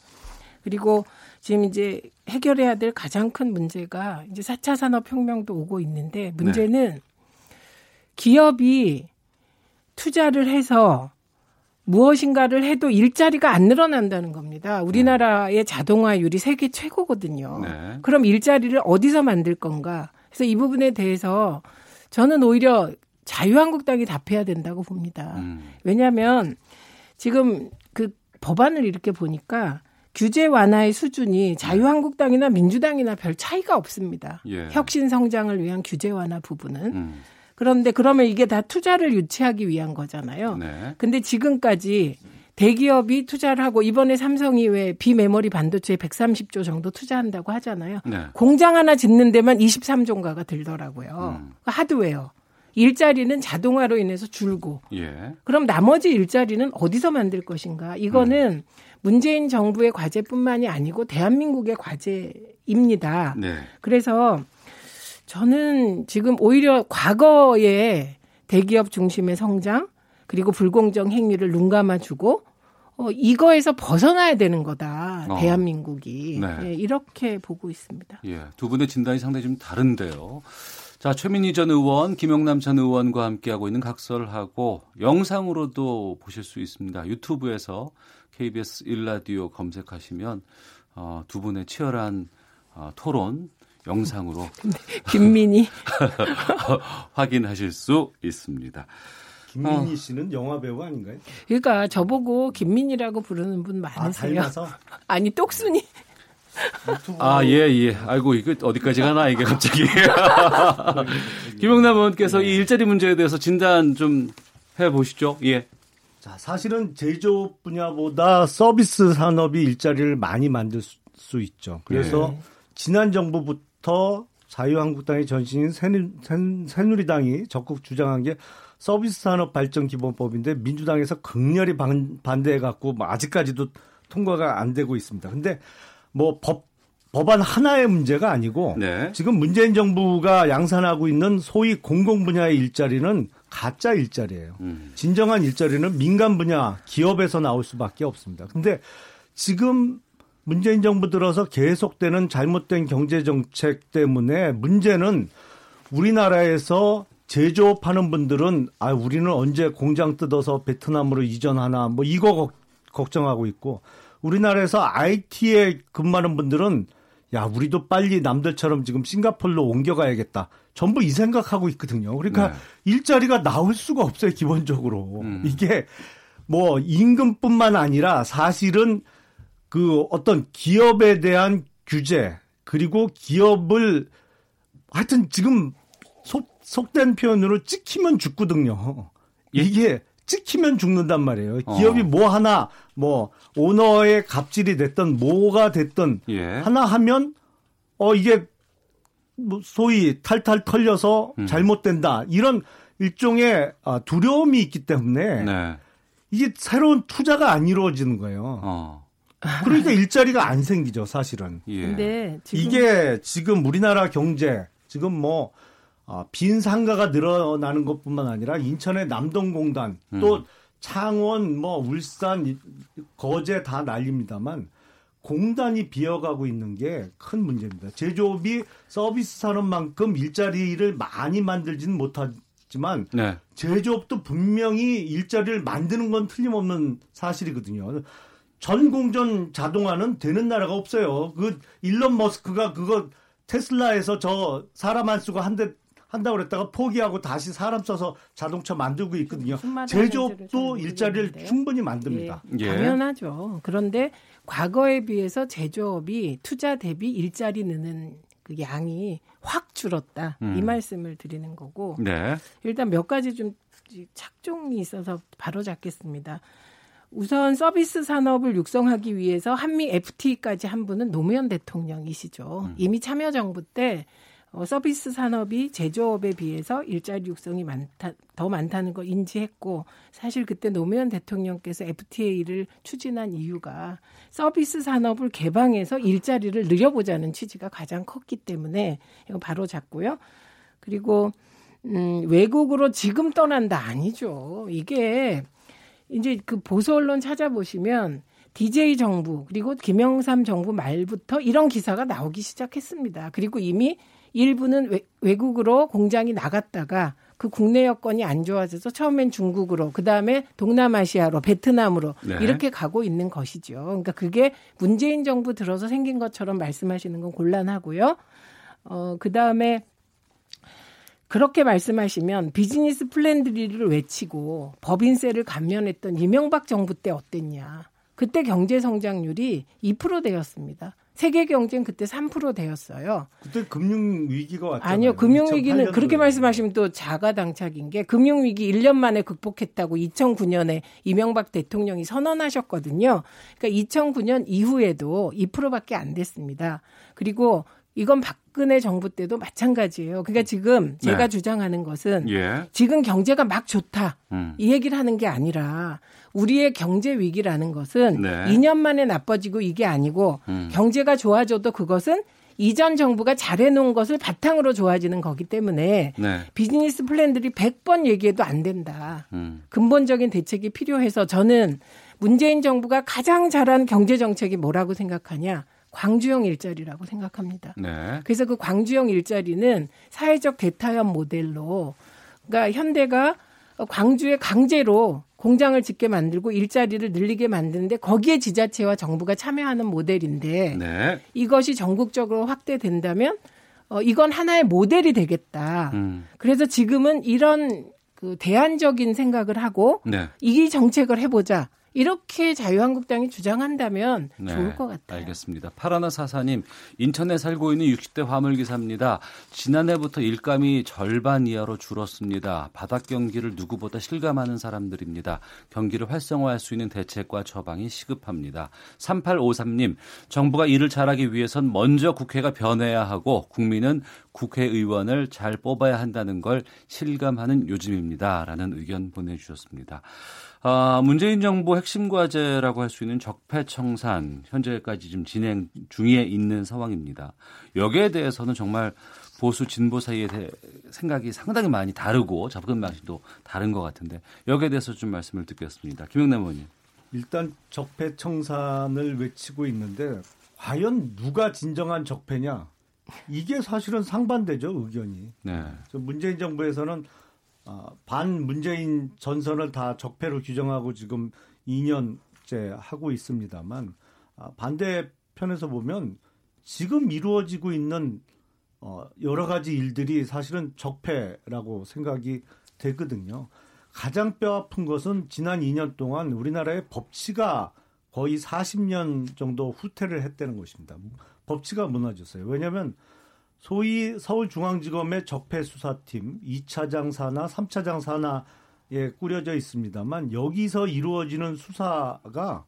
그리고 지금 이제 해결해야 될 가장 큰 문제가 이제 4차 산업혁명도 오고 있는데 문제는 네. 기업이 투자를 해서 무엇인가를 해도 일자리가 안 늘어난다는 겁니다. 우리나라의 자동화율이 세계 최고거든요. 네. 그럼 일자리를 어디서 만들 건가? 그래서 이 부분에 대해서 저는 오히려 자유한국당이 답해야 된다고 봅니다. 음. 왜냐하면 지금 그 법안을 이렇게 보니까 규제 완화의 수준이 자유한국당이나 민주당이나 별 차이가 없습니다. 예. 혁신 성장을 위한 규제 완화 부분은. 음. 그런데 그러면 이게 다 투자를 유치하기 위한 거잖아요. 네. 근데 지금까지 대기업이 투자를 하고 이번에 삼성이 왜 비메모리 반도체에 130조 정도 투자한다고 하잖아요. 네. 공장 하나 짓는 데만 23조인가가 들더라고요. 음. 하드웨어. 일자리는 자동화로 인해서 줄고. 예. 그럼 나머지 일자리는 어디서 만들 것인가? 이거는 음. 문재인 정부의 과제뿐만이 아니고 대한민국의 과제입니다. 네. 그래서 저는 지금 오히려 과거에 대기업 중심의 성장 그리고 불공정 행위를 눈 감아주고 어, 이거에서 벗어나야 되는 거다. 어. 대한민국이. 네. 예, 이렇게 보고 있습니다. 예, 두 분의 진단이 상당히 좀 다른데요. 자, 최민희 전 의원, 김영남 전 의원과 함께하고 있는 각설하고 영상으로도 보실 수 있습니다. 유튜브에서 KBS 일라디오 검색하시면 어, 두 분의 치열한 어, 토론 영상으로 <laughs> 김민희 <laughs> 확인하실 수 있습니다. 김민희 어. 씨는 영화 배우 아닌가요? 그러니까 저보고 김민희라고 부르는 분 많으세요. 아, <laughs> 니 똑순이. 아, 예, 예. 아이고, 이거 어디까지 가나, 이게 갑자기. 김영남 의원께서 이 일자리 문제에 대해서 진단 좀 해보시죠. 예. 자, 사실은 제조업 분야보다 서비스 산업이 일자리를 많이 만들 수, 수 있죠. 그래서 네. 지난 정부부터 자유한국당의 전신인 새누, 새누리당이 적극 주장한 게 서비스 산업 발전 기본법인데 민주당에서 극렬히 반, 반대해 갖고 뭐 아직까지도 통과가 안 되고 있습니다. 근데 뭐 법 법안 하나의 문제가 아니고 네. 지금 문재인 정부가 양산하고 있는 소위 공공 분야의 일자리는 가짜 일자리예요. 음. 진정한 일자리는 민간 분야 기업에서 나올 수밖에 없습니다. 근데 지금 문재인 정부 들어서 계속되는 잘못된 경제 정책 때문에 문제는 우리나라에서 제조업하는 분들은 아 우리는 언제 공장 뜯어서 베트남으로 이전하나 뭐 이거 걱정하고 있고 우리나라에서 IT에 근무하는 분들은 야, 우리도 빨리 남들처럼 지금 싱가폴로 옮겨가야겠다. 전부 이 생각하고 있거든요. 그러니까 네. 일자리가 나올 수가 없어요, 기본적으로. 음. 이게 뭐 임금뿐만 아니라 사실은 그 어떤 기업에 대한 규제 그리고 기업을 하여튼 지금 속, 속된 표현으로 찍히면 죽거든요. 예? 이게 찍히면 죽는단 말이에요. 어. 기업이 어. 뭐 하나 뭐 오너의 갑질이 됐던 뭐가 됐던 예. 하나 하면 어 이게 뭐 소위 탈탈 털려서 음. 잘못된다 이런 일종의 아, 두려움이 있기 때문에 네. 이게 새로운 투자가 안 이루어지는 거예요. 어. 그러니까 일자리가 안 생기죠, 사실은. 예. 근데 지금... 이게 지금 우리나라 경제 지금 뭐 어, 빈 상가가 늘어나는 것뿐만 아니라 인천의 남동공단 음. 또 창원 뭐 울산 거제 다 난립니다만 공단이 비어가고 있는 게 큰 문제입니다. 제조업이 서비스 산업만큼 일자리를 많이 만들지는 못하지만 네. 제조업도 분명히 일자리를 만드는 건 틀림없는 사실이거든요. 전 공전 자동화는 되는 나라가 없어요. 그 일론 머스크가 그거 테슬라에서 저 사람 안 쓰고 한 대 한다고 그랬다가 포기하고 다시 사람 써서 자동차 만들고 있거든요. 제조업도 일자리를 충분히 만듭니다. 예, 예. 당연하죠. 그런데 과거에 비해서 제조업이 투자 대비 일자리 느는 그 양이 확 줄었다. 음. 이 말씀을 드리는 거고. 네. 일단 몇 가지 좀 착종이 있어서 바로 잡겠습니다. 우선 서비스 산업을 육성하기 위해서 한미 FTA까지 한 분은 노무현 대통령이시죠. 음. 이미 참여정부 때 어, 서비스 산업이 제조업에 비해서 일자리 육성이 많다, 더 많다는 거 인지했고, 사실 그때 노무현 대통령께서 FTA를 추진한 이유가 서비스 산업을 개방해서 일자리를 늘려보자는 취지가 가장 컸기 때문에 이거 바로 잡고요. 그리고, 음, 외국으로 지금 떠난다 아니죠. 이게 이제 그 보수 언론 찾아보시면 DJ 정부 그리고 김영삼 정부 말부터 이런 기사가 나오기 시작했습니다. 그리고 이미 일부는 외, 국으로 공장이 나갔다가 그 국내 여건이 안 좋아져서 처음엔 중국으로 그다음에 동남아시아로 베트남으로 네. 이렇게 가고 있는 것이죠. 그러니까 그게 문재인 정부 들어서 생긴 것처럼 말씀하시는 건 곤란하고요. 어 그다음에 그렇게 말씀하시면 비즈니스 플랜드리를 외치고 법인세를 감면했던 이명박 정부 때 어땠냐. 그때 경제 성장률이 2% 되었습니다. 세계 경쟁 그때 3% 되었어요. 그때 금융 위기가 왔잖아요. 아니요, 금융 위기는 그렇게 말씀하시면 또 자가 당착인 게 금융 위기 1년 만에 극복했다고 2009년에 이명박 대통령이 선언하셨거든요. 그러니까 2009년 이후에도 2%밖에 안 됐습니다. 그리고 이건 박근혜 정부 때도 마찬가지예요. 그러니까 지금 제가 네. 주장하는 것은 예. 지금 경제가 막 좋다 음. 이 얘기를 하는 게 아니라 우리의 경제 위기라는 것은 네. 2년 만에 나빠지고 이게 아니고 음. 경제가 좋아져도 그것은 이전 정부가 잘해놓은 것을 바탕으로 좋아지는 거기 때문에 네. 비즈니스 플랜들이 100번 얘기해도 안 된다. 음. 근본적인 대책이 필요해서 저는 문재인 정부가 가장 잘한 경제 정책이 뭐라고 생각하냐? 광주형 일자리라고 생각합니다. 네. 그래서 그 광주형 일자리는 사회적 대타협 모델로 그러니까 현대가 광주에 강제로 공장을 짓게 만들고 일자리를 늘리게 만드는데 거기에 지자체와 정부가 참여하는 모델인데 네. 이것이 전국적으로 확대된다면 어 이건 하나의 모델이 되겠다. 음. 그래서 지금은 이런 그 대안적인 생각을 하고 네. 이 정책을 해보자. 이렇게 자유한국당이 주장한다면 네, 좋을 것 같아요. 알겠습니다. 파라나 사사님, 인천에 살고 있는 60대 화물기사입니다. 지난해부터 일감이 절반 이하로 줄었습니다. 바닥 경기를 누구보다 실감하는 사람들입니다. 경기를 활성화할 수 있는 대책과 처방이 시급합니다. 3853님, 정부가 일을 잘하기 위해선 먼저 국회가 변해야 하고 국민은 국회의원을 잘 뽑아야 한다는 걸 실감하는 요즘입니다. 라는 의견 보내주셨습니다. 아, 문재인 정부 핵심 과제라고 할 수 있는 적폐청산 현재까지 지금 진행 중에 있는 상황입니다. 여기에 대해서는 정말 보수 진보 사이에 생각이 상당히 많이 다르고 접근 방식도 다른 것 같은데 여기에 대해서 좀 말씀을 듣겠습니다. 김영남 의원님. 일단 적폐청산을 외치고 있는데 과연 누가 진정한 적폐냐? 이게 사실은 상반되죠 의견이. 네. 문재인 정부에서는 아, 반 문재인 전선을 다 적폐로 규정하고 지금 2년째 하고 있습니다만 아, 반대편에서 보면 지금 이루어지고 있는 어, 여러 가지 일들이 사실은 적폐라고 생각이 되거든요. 가장 뼈 아픈 것은 지난 2년 동안 우리나라의 법치가 거의 40년 정도 후퇴를 했다는 것입니다. 법치가 무너졌어요. 왜냐하면 소위 서울중앙지검의 적폐수사팀 2차장 사나 3차장 사나에 꾸려져 있습니다만 여기서 이루어지는 수사가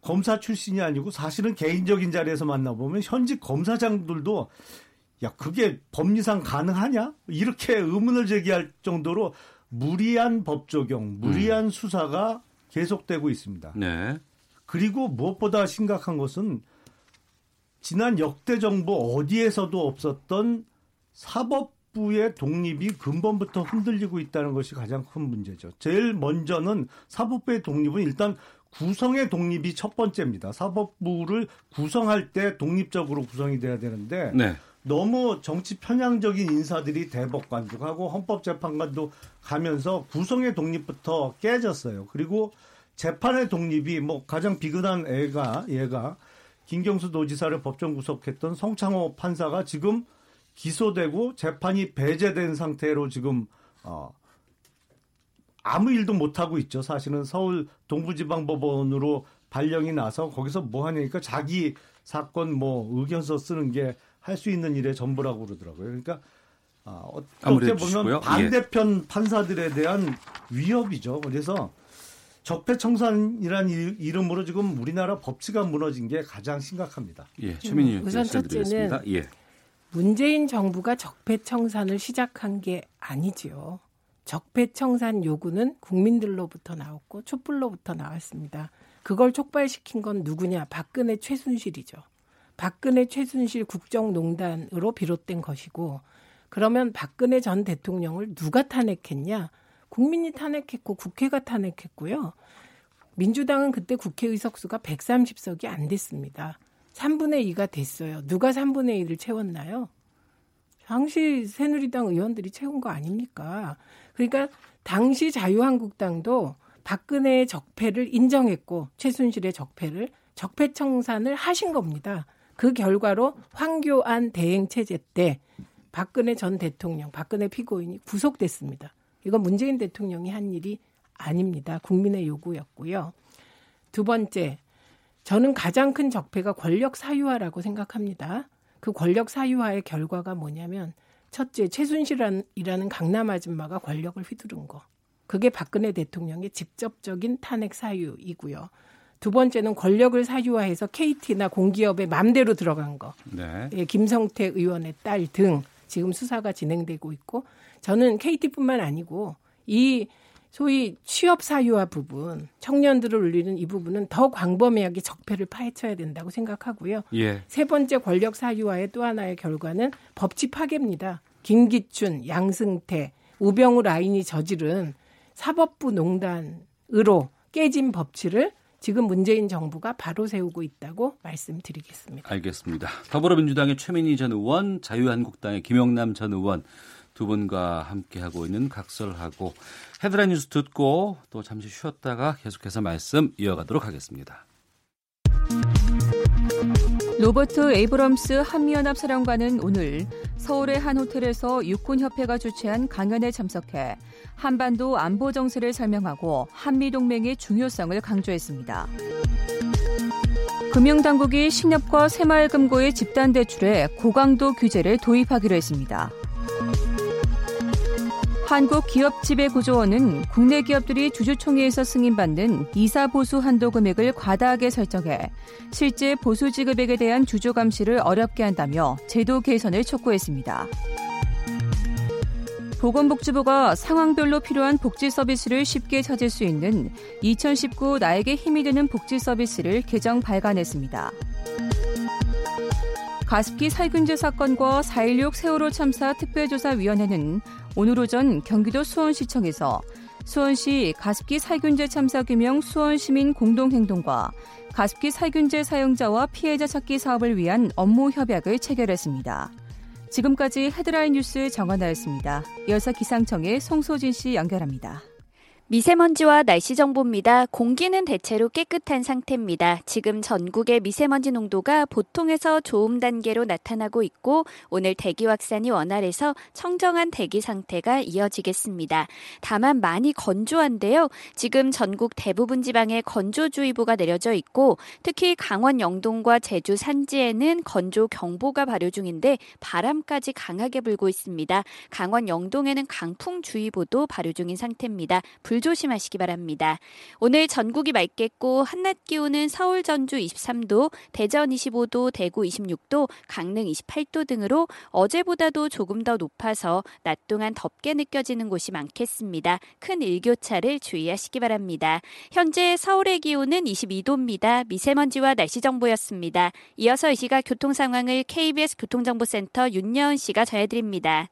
검사 출신이 아니고 사실은 개인적인 자리에서 만나보면 현직 검사장들도 야 그게 법리상 가능하냐 이렇게 의문을 제기할 정도로 무리한 법 적용, 무리한 음. 수사가 계속되고 있습니다. 네. 그리고 무엇보다 심각한 것은 지난 역대 정부 어디에서도 없었던 사법부의 독립이 근본부터 흔들리고 있다는 것이 가장 큰 문제죠. 제일 먼저는 사법부의 독립은 일단 구성의 독립이 첫 번째입니다. 사법부를 구성할 때 독립적으로 구성이 돼야 되는데 네. 너무 정치 편향적인 인사들이 대법관도 가고 헌법재판관도 가면서 구성의 독립부터 깨졌어요. 그리고 재판의 독립이 뭐 가장 비근한 애가 얘가 김경수 도지사를 법정 구속했던 성창호 판사가 지금 기소되고 재판이 배제된 상태로 지금 어 아무 일도 못 하고 있죠. 사실은 서울 동부지방법원으로 발령이 나서 거기서 뭐 하냐니까 자기 사건 뭐 의견서 쓰는 게 할 수 있는 일의 전부라고 그러더라고요. 그러니까 아, 어떻게 보면 예. 반대편 예. 판사들에 대한 위협이죠. 그래서 적폐청산이라는 이름으로 지금 우리나라 법치가 무너진 게 가장 심각합니다. 예, 최민희 음, 우선 첫째는 예. 문재인 정부가 적폐청산을 시작한 게 아니지요. 적폐청산 요구는 국민들로부터 나왔고 촛불로부터 나왔습니다. 그걸 촉발시킨 건 누구냐? 박근혜 최순실이죠. 박근혜 최순실 국정농단으로 비롯된 것이고 그러면 박근혜 전 대통령을 누가 탄핵했냐? 국민이 탄핵했고 국회가 탄핵했고요. 민주당은 그때 국회 의석수가 130석이 안 됐습니다. 3분의 2가 됐어요. 누가 3분의 1을 채웠나요? 당시 새누리당 의원들이 채운 거 아닙니까? 그러니까 당시 자유한국당도 박근혜의 적폐를 인정했고 최순실의 적폐를 적폐 청산을 하신 겁니다. 그 결과로 황교안 대행 체제 때 박근혜 전 대통령, 박근혜 피고인이 구속됐습니다. 이건 문재인 대통령이 한 일이 아닙니다. 국민의 요구였고요. 두 번째, 저는 가장 큰 적폐가 권력 사유화라고 생각합니다. 그 권력 사유화의 결과가 뭐냐면 첫째, 최순실이라는 강남 아줌마가 권력을 휘두른 거. 그게 박근혜 대통령의 직접적인 탄핵 사유이고요. 두 번째는 권력을 사유화해서 KT나 공기업에 맘대로 들어간 거. 네. 예, 김성태 의원의 딸 등 지금 수사가 진행되고 있고 저는 KT뿐만 아니고 이 소위 취업 사유화 부분, 청년들을 울리는 이 부분은 더 광범위하게 적폐를 파헤쳐야 된다고 생각하고요. 예. 세 번째 권력 사유화의 또 하나의 결과는 법치 파괴입니다. 김기춘, 양승태, 우병우 라인이 저지른 사법부 농단으로 깨진 법치를 지금 문재인 정부가 바로 세우고 있다고 말씀드리겠습니다. 알겠습니다. 더불어민주당의 최민희 전 의원, 자유한국당의 김영남 전 의원 두 분과 함께하고 있는 각설하고 헤드라인 뉴스 듣고 또 잠시 쉬었다가 계속해서 말씀 이어가도록 하겠습니다. 로버트 에이브럼스 한미연합 사령관은 오늘 서울의 한 호텔에서 육군협회가 주최한 강연에 참석해 한반도 안보 정세를 설명하고 한미동맹의 중요성을 강조했습니다. 금융당국이 식렵과 새마을금고의 집단 대출에 고강도 규제를 도입하기로 했습니다. 한국기업지배구조원은 국내 기업들이 주주총회에서 승인받는 이사 보수 한도 금액을 과다하게 설정해 실제 보수 지급액에 대한 주주 감시를 어렵게 한다며 제도 개선을 촉구했습니다. 보건복지부가 상황별로 필요한 복지 서비스를 쉽게 찾을 수 있는 2019 나에게 힘이 되는 복지 서비스를 개정 발간했습니다. 가습기 살균제 사건과 4.16 세월호 참사 특별조사위원회는 오늘 오전 경기도 수원시청에서 수원시 가습기 살균제 참사 규명 수원시민 공동행동과 가습기 살균제 사용자와 피해자 찾기 사업을 위한 업무 협약을 체결했습니다. 지금까지 헤드라인 뉴스 정원나였습니다. 이어서 기상청의 송소진 씨 연결합니다. 미세먼지와 날씨 정보입니다. 공기는 대체로 깨끗한 상태입니다. 지금 전국의 미세먼지 농도가 보통에서 좋음 단계로 나타나고 있고 오늘 대기 확산이 원활해서 청정한 대기 상태가 이어지겠습니다. 다만 많이 건조한데요. 지금 전국 대부분 지방에 건조주의보가 내려져 있고 특히 강원 영동과 제주 산지에는 건조 경보가 발효 중인데 바람까지 강하게 불고 있습니다. 강원 영동에는 강풍주의보도 발효 중인 상태입니다. 불 조심하시기 바랍니다. 오늘 전국이 맑겠고 한낮 기온은 서울 전주 23도, 대전 25도, 대구 26도, 강릉 28도 등으로 어제보다도 조금 더 높아서 낮 동안 덥게 느껴지는 곳이 많겠습니다. 큰 일교차를 주의하시기 바랍니다. 현재 서울의 기온은 22도입니다. 미세먼지와 날씨 정보였습니다. 이어서 이 시각 교통 상황을 KBS 교통정보센터 윤여은 씨가 전해드립니다.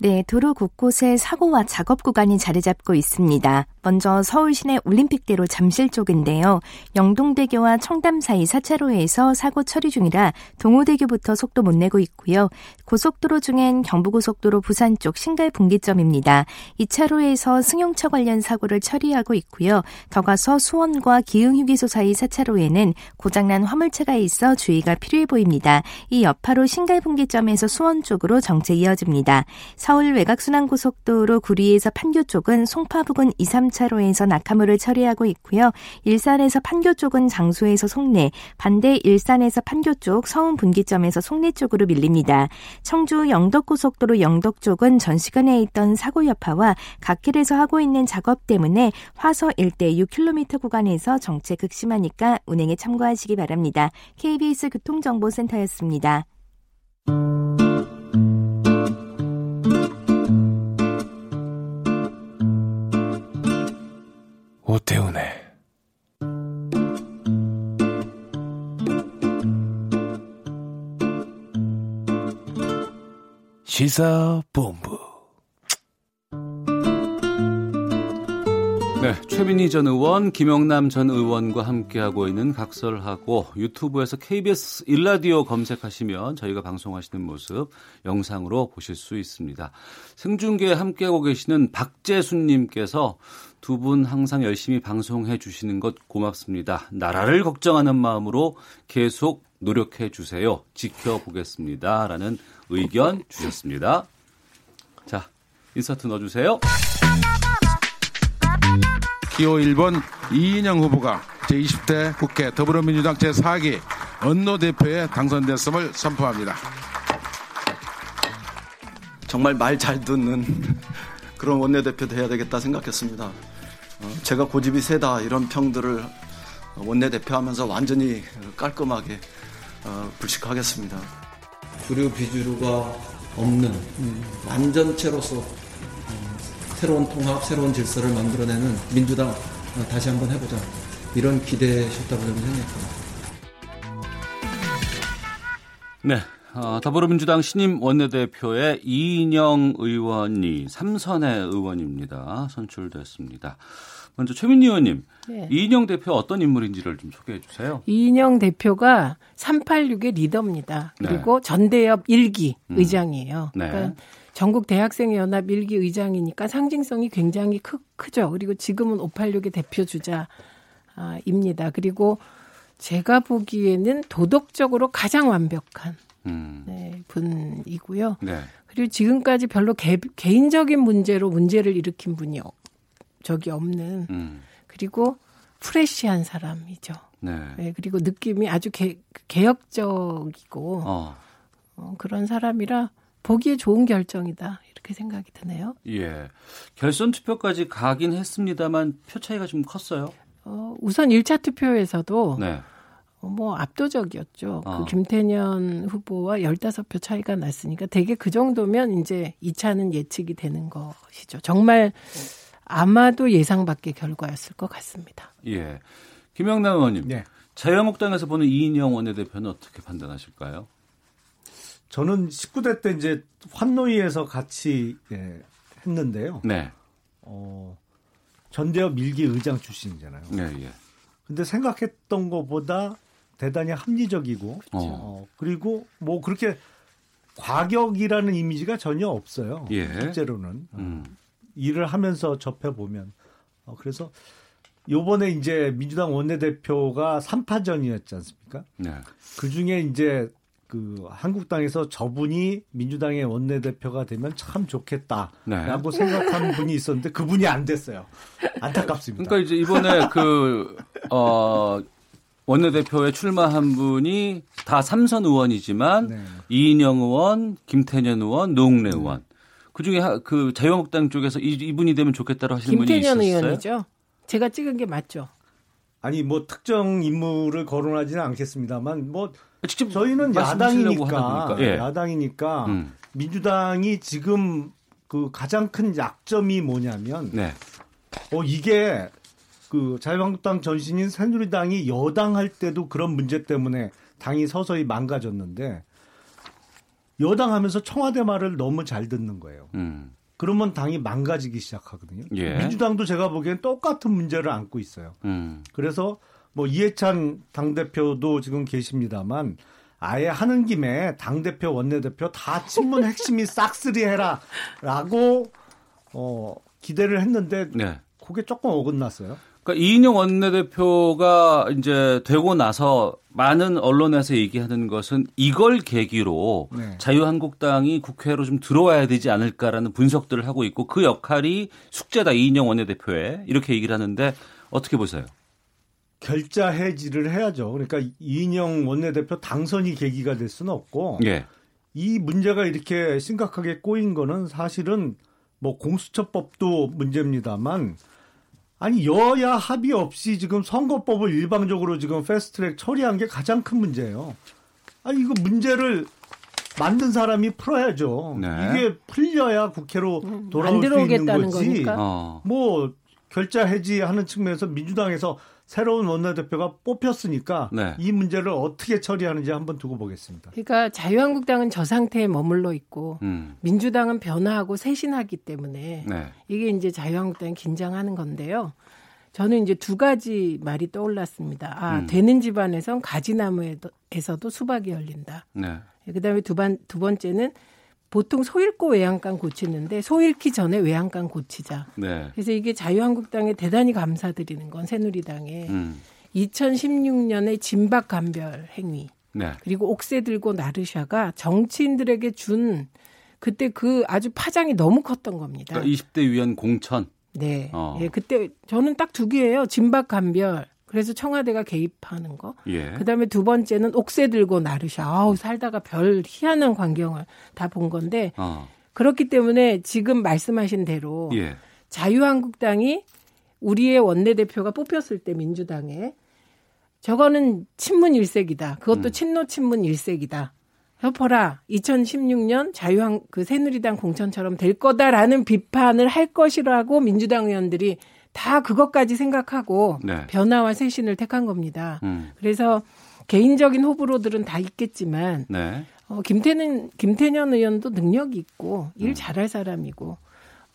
네, 도로 곳곳에 사고와 작업 구간이 자리 잡고 있습니다. 먼저 서울 시내 올림픽대로 잠실 쪽인데요. 영동대교와 청담 사이 4차로에서 사고 처리 중이라 동호대교부터 속도 못 내고 있고요. 고속도로 중엔 경부고속도로 부산 쪽 신갈 분기점입니다. 2차로에서 승용차 관련 사고를 처리하고 있고요. 더 가서 수원과 기흥휴게소 사이 4차로에는 고장난 화물차가 있어 주의가 필요해 보입니다. 이 여파로 신갈 분기점에서 수원 쪽으로 정체 이어집니다. 서울 외곽순환고속도로 구리에서 판교 쪽은 송파 부근 2, 3차로에서 낙하물을 처리하고 있고요. 일산에서 판교 쪽은 장소에서 송내, 반대 일산에서 판교 쪽 서운 분기점에서 송내 쪽으로 밀립니다. 청주 영덕고속도로 영덕 쪽은 전 시간에 있던 사고 여파와 갓길에서 하고 있는 작업 때문에 화서 일대 6km 구간에서 정체 극심하니까 운행에 참고하시기 바랍니다. KBS 교통정보센터였습니다. 오태훈의 시사본부 네, 최민희 전 의원, 김영남 전 의원과 함께하고 있는 각설하고 유튜브에서 KBS 일라디오 검색하시면 저희가 방송하시는 모습 영상으로 보실 수 있습니다. 생중계에 함께하고 계시는 박재순님께서 두 분 항상 열심히 방송해 주시는 것 고맙습니다. 나라를 걱정하는 마음으로 계속 노력해 주세요. 지켜보겠습니다. 라는 의견 주셨습니다. 자, 인서트 넣어주세요. 기호 1번 이인영 후보가 제20대 국회 더불어민주당 제4기 언노 대표에 당선됐음을 선포합니다. 정말 말 잘 듣는 그런 원내대표 돼야 되겠다 생각했습니다. 어, 제가 고집이 세다 이런 평들을 원내대표 하면서 완전히 깔끔하게 어, 불식하겠습니다. 주류 비주류가 없는 완전체로서 새로운 통합, 새로운 질서를 만들어내는 민주당 어, 다시 한번 해보자. 이런 기대셨다고 저는 생각합니다. 네. 어, 더불어민주당 신임 원내대표의 이인영 의원이 삼선의 의원입니다. 선출됐습니다. 먼저 최민희 의원님, 네. 이인영 대표 어떤 인물인지를 좀 소개해 주세요. 이인영 대표가 386의 리더입니다. 그리고 네. 전대협 1기 음. 의장이에요. 네. 그러니까 전국 대학생 연합 일기 의장이니까 상징성이 굉장히 크, 크죠. 그리고 지금은 586의 대표 주자입니다. 그리고 제가 보기에는 도덕적으로 가장 완벽한 음. 네, 분이고요. 네. 그리고 지금까지 별로 개, 개인적인 문제로 문제를 일으킨 분이 적이 없는 음. 그리고 프레시한 사람이죠. 네. 네. 그리고 느낌이 아주 개, 개혁적이고 어. 어, 그런 사람이라 보기에 좋은 결정이다. 이렇게 생각이 드네요. 예. 결선 투표까지 가긴 했습니다만 표 차이가 좀 컸어요. 어, 우선 1차 투표에서도 네. 뭐 압도적이었죠. 어. 그 김태년 후보와 15표 차이가 났으니까 되게 그 정도면 이제 2차는 예측이 되는 것이죠. 정말 아마도 예상 밖의 결과였을 것 같습니다. 예. 김영남 의원님. 네. 자유한국당에서 보는 이인영 원내대표는 어떻게 판단하실까요? 저는 19대 때 이제 환노위에서 같이 예, 했는데요. 네. 어, 전대협 밀기 의장 출신이잖아요. 네, 예. 근데 생각했던 것보다 대단히 합리적이고 어. 어, 그리고 뭐 그렇게 과격이라는 이미지가 전혀 없어요. 예. 실제로는 음. 어, 일을 하면서 접해 보면 어, 그래서 요번에 이제 민주당 원내대표가 3파전이었지 않습니까? 네. 그 중에 이제 그 한국당에서 저분이 민주당의 원내대표가 되면 참 좋겠다라고 네. 생각하는 분이 있었는데 그분이 안 됐어요. 안타깝습니다. 그러니까 이제 이번에 그, 어, 원내대표에 출마한 분이 다 삼선 의원이지만 네. 이인영 의원, 김태년 의원, 노웅래 의원. 그 중에 그 자유한국당 쪽에서 이, 분이 되면 좋겠다고 하시는 분이 있었어요. 김태년 의원이죠. 제가 찍은 게 맞죠. 아니 뭐 특정 인물을 거론하지는 않겠습니다만 뭐 직접 저희는 야당이니까 예. 야당이니까 음. 민주당이 지금 그 가장 큰 약점이 뭐냐면 네. 어 이게 그 자유한국당 전신인 새누리당이 여당 할 때도 그런 문제 때문에 당이 서서히 망가졌는데 여당 하면서 청와대 말을 너무 잘 듣는 거예요. 음. 그러면 당이 망가지기 시작하거든요. 예. 민주당도 제가 보기엔 똑같은 문제를 안고 있어요. 음. 그래서 뭐 이해찬 당대표도 지금 계십니다만 아예 하는 김에 당대표, 원내대표 다 친문 핵심이 <laughs> 싹쓸이 해라 라고 어, 기대를 했는데 네. 그게 조금 어긋났어요. 그러니까 이인영 원내대표가 이제 되고 나서 많은 언론에서 얘기하는 것은 이걸 계기로 네. 자유한국당이 국회로 좀 들어와야 되지 않을까라는 분석들을 하고 있고 그 역할이 숙제다 이인영 원내대표에 이렇게 얘기를 하는데 어떻게 보세요? 결자 해지를 해야죠. 그러니까 이인영 원내대표 당선이 계기가 될 수는 없고 예. 이 문제가 이렇게 심각하게 꼬인 거는 사실은 뭐 공수처법도 문제입니다만 아니 여야 합의 없이 지금 선거법을 일방적으로 지금 패스트트랙 처리한 게 가장 큰 문제예요. 아니 이거 문제를 만든 사람이 풀어야죠. 네. 이게 풀려야 국회로 음, 돌아올 수 있는 거지. 어. 뭐 결자 해지하는 측면에서 민주당에서 새로운 원내대표가 뽑혔으니까 네. 이 문제를 어떻게 처리하는지 한번 두고 보겠습니다. 그러니까 자유한국당은 저 상태에 머물러 있고 음. 민주당은 변화하고 새신하기 때문에 네. 이게 이제 자유한국당이 긴장하는 건데요. 저는 이제 두 가지 말이 떠올랐습니다. 아, 음. 되는 집안에선 가지나무에서도 수박이 열린다. 네. 그다음에 두, 번, 두 번째는 보통 소 잃고 외양간 고치는데 소 잃기 전에 외양간 고치자. 네. 그래서 이게 자유한국당에 대단히 감사드리는 건 새누리당에 음. 2016년에 진박 감별 행위 네. 그리고 옥새 들고 나르샤가 정치인들에게 준 그때 그 아주 파장이 너무 컸던 겁니다. 그러니까 20대 위원 공천. 네. 어. 예, 그때 저는 딱 두 개예요. 진박 감별 그래서 청와대가 개입하는 거. 예. 그다음에 두 번째는 옥새 들고 나르샤. 아우 살다가 별 희한한 광경을 다 본 건데 어. 그렇기 때문에 지금 말씀하신 대로 예. 자유한국당이 우리의 원내대표가 뽑혔을 때 민주당에 저거는 친문 일색이다. 그것도 음. 친노 친문 일색이다. 협보라 2016년 자유한 그 새누리당 공천처럼 될 거다라는 비판을 할 것이라고 민주당 의원들이 다 그것까지 생각하고 네. 변화와 쇄신을 택한 겁니다. 음. 그래서 개인적인 호불호들은 다 있겠지만 네. 어, 김태는 김태년 의원도 능력이 있고 일 음. 잘할 사람이고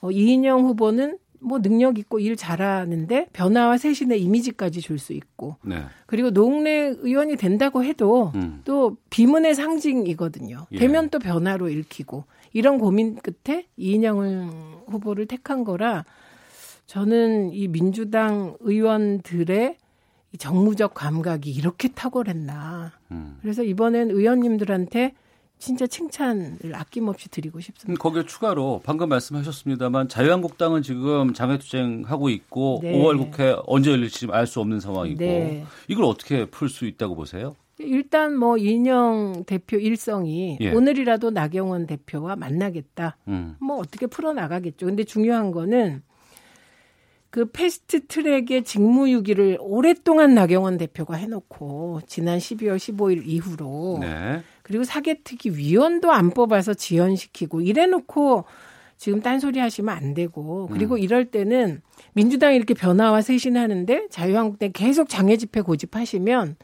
어, 이인영 후보는 뭐 능력 있고 일 잘하는데 변화와 쇄신의 이미지까지 줄 수 있고 네. 그리고 노웅래 의원이 된다고 해도 음. 또 비문의 상징이거든요. 예. 되면 또 변화로 읽히고 이런 고민 끝에 이인영 후보를 택한 거라 저는 이 민주당 의원들의 정무적 감각이 이렇게 탁월했나. 음. 그래서 이번엔 의원님들한테 진짜 칭찬을 아낌없이 드리고 싶습니다. 거기에 추가로 방금 말씀하셨습니다만 자유한국당은 지금 장외투쟁하고 있고 네. 5월 국회 언제 열릴지 알 수 없는 상황이고 네. 이걸 어떻게 풀 수 있다고 보세요? 일단 뭐 이인영 대표 일성이 예. 오늘이라도 나경원 대표와 만나겠다. 음. 뭐 어떻게 풀어 나가겠죠. 근데 중요한 거는 그 패스트 트랙의 직무유기를 오랫동안 나경원 대표가 해놓고 지난 12월 15일 이후로 네. 그리고 사개특위 위원도 안 뽑아서 지연시키고 이래놓고 지금 딴소리 하시면 안 되고 그리고 음. 이럴 때는 민주당이 이렇게 변화와 쇄신하는데 자유한국당 계속 장애 집회 고집하시면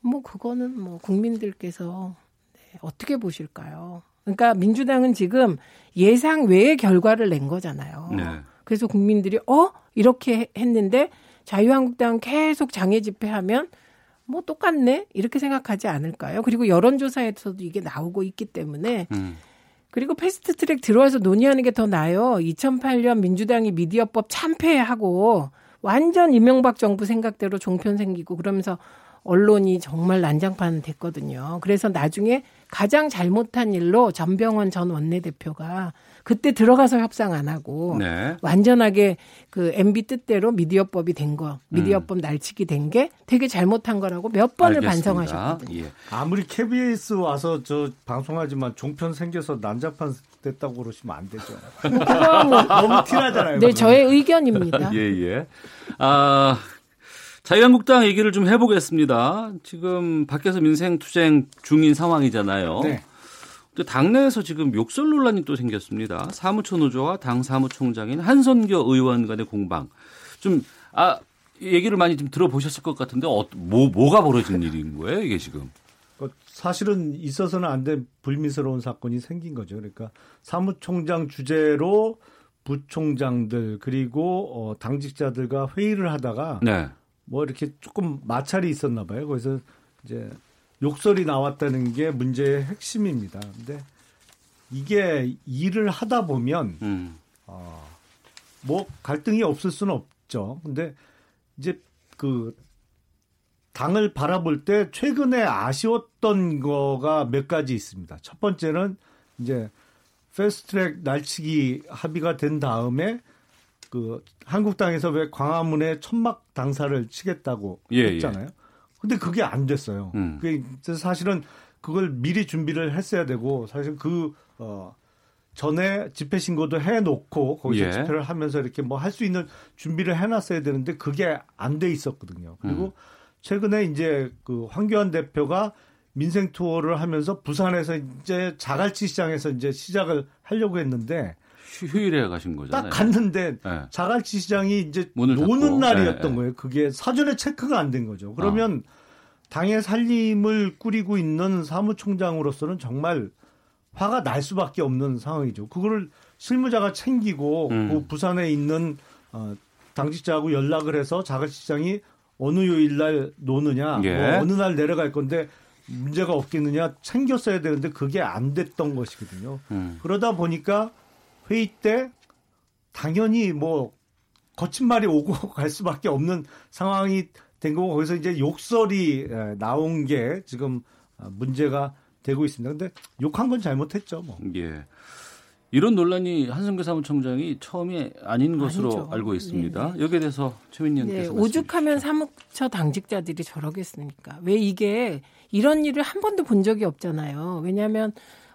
뭐 그거는 뭐 국민들께서 네, 어떻게 보실까요? 그러니까 민주당은 지금 예상 외의 결과를 낸 거잖아요. 네. 그래서 국민들이 어 이렇게 했는데 자유한국당 계속 장애 집회하면 뭐 똑같네 이렇게 생각하지 않을까요? 그리고 여론조사에서도 이게 나오고 있기 때문에 음. 그리고 패스트트랙 들어와서 논의하는 게 더 나아요. 2008년 민주당이 미디어법 참패하고 완전 이명박 정부 생각대로 종편 생기고 그러면서 언론이 정말 난장판 됐거든요. 그래서 나중에 가장 잘못한 일로 전병원 전 원내대표가 그때 들어가서 협상 안 하고 네. 완전하게 그 MB 뜻대로 미디어법이 된 거, 미디어법 음. 날치기 된 게 되게 잘못한 거라고 몇 번을 알겠습니다. 반성하셨거든요. 예. 아무리 KBS 와서 저 방송하지만 종편 생겨서 난장판 됐다고 그러시면 안 되죠. 뭐 너무 티나잖아요. 네, 저의 의견입니다. <laughs> 예, 예. 아, 자유한국당 얘기를 좀 해보겠습니다. 지금 밖에서 민생 투쟁 중인 상황이잖아요. 네. 당내에서 지금 욕설 논란이 또 생겼습니다. 사무처 노조와 당 사무총장인 한선교 의원 간의 공방. 좀, 아, 얘기를 많이 좀 들어보셨을 것 같은데, 어, 뭐, 뭐가 벌어진 일인 거예요, 이게 지금? 그 사실은 있어서는 안 된 불미스러운 사건이 생긴 거죠. 그러니까 사무총장 주제로 부총장들 그리고 어, 당직자들과 회의를 하다가 네. 뭐 이렇게 조금 마찰이 있었나 봐요. 그래서 이제 욕설이 나왔다는 게 문제의 핵심입니다. 근데 이게 일을 하다 보면 음. 어, 뭐 갈등이 없을 수는 없죠. 근데 이제 그 당을 바라볼 때 최근에 아쉬웠던 거가 몇 가지 있습니다. 첫 번째는 이제 패스트트랙 날치기 합의가 된 다음에 그 한국당에서 왜 광화문에 천막 당사를 치겠다고 예, 예. 했잖아요. 예. 근데 그게 안 됐어요. 음. 그게 사실은 그걸 미리 준비를 했어야 되고 사실 그 어, 전에 집회 신고도 해놓고 거기서 예. 집회를 하면서 이렇게 뭐 할 수 있는 준비를 해놨어야 되는데 그게 안 돼 있었거든요. 그리고 음. 최근에 이제 그 황교안 대표가 민생 투어를 하면서 부산에서 이제 자갈치 시장에서 이제 시작을 하려고 했는데 휴일에 가신 거잖아요. 딱 갔는데 네. 자갈치 시장이 이제 노는 날이었던 네. 거예요. 그게 사전에 체크가 안 된 거죠. 그러면 어. 당의 살림을 꾸리고 있는 사무총장으로서는 정말 화가 날 수밖에 없는 상황이죠. 그거를 실무자가 챙기고 음. 그 부산에 있는 어, 당직자하고 연락을 해서 자갈시장이 어느 요일 날 노느냐, 예. 뭐 어느 날 내려갈 건데 문제가 없겠느냐 챙겼어야 되는데 그게 안 됐던 것이거든요. 음. 그러다 보니까 회의 때 당연히 뭐 거친 말이 오고 <laughs> 갈 수밖에 없는 상황이 된 거고 거기서 이제 욕설이 나온 게 지금 어, 문제가 되고 있습니다. 근데 욕한 건 잘못했죠, 뭐. 예. 이런 논란이 한성규 사무총장이 처음이 아닌 것으로 아니죠. 알고 있습니다. 네. 여기에 대해서 최민희 의원께서 네, 오죽하면 사무처 당직자들이 저러겠습니까? 왜 이게 이런 일을 한 번도 본 적이 없잖아요. 왜냐하면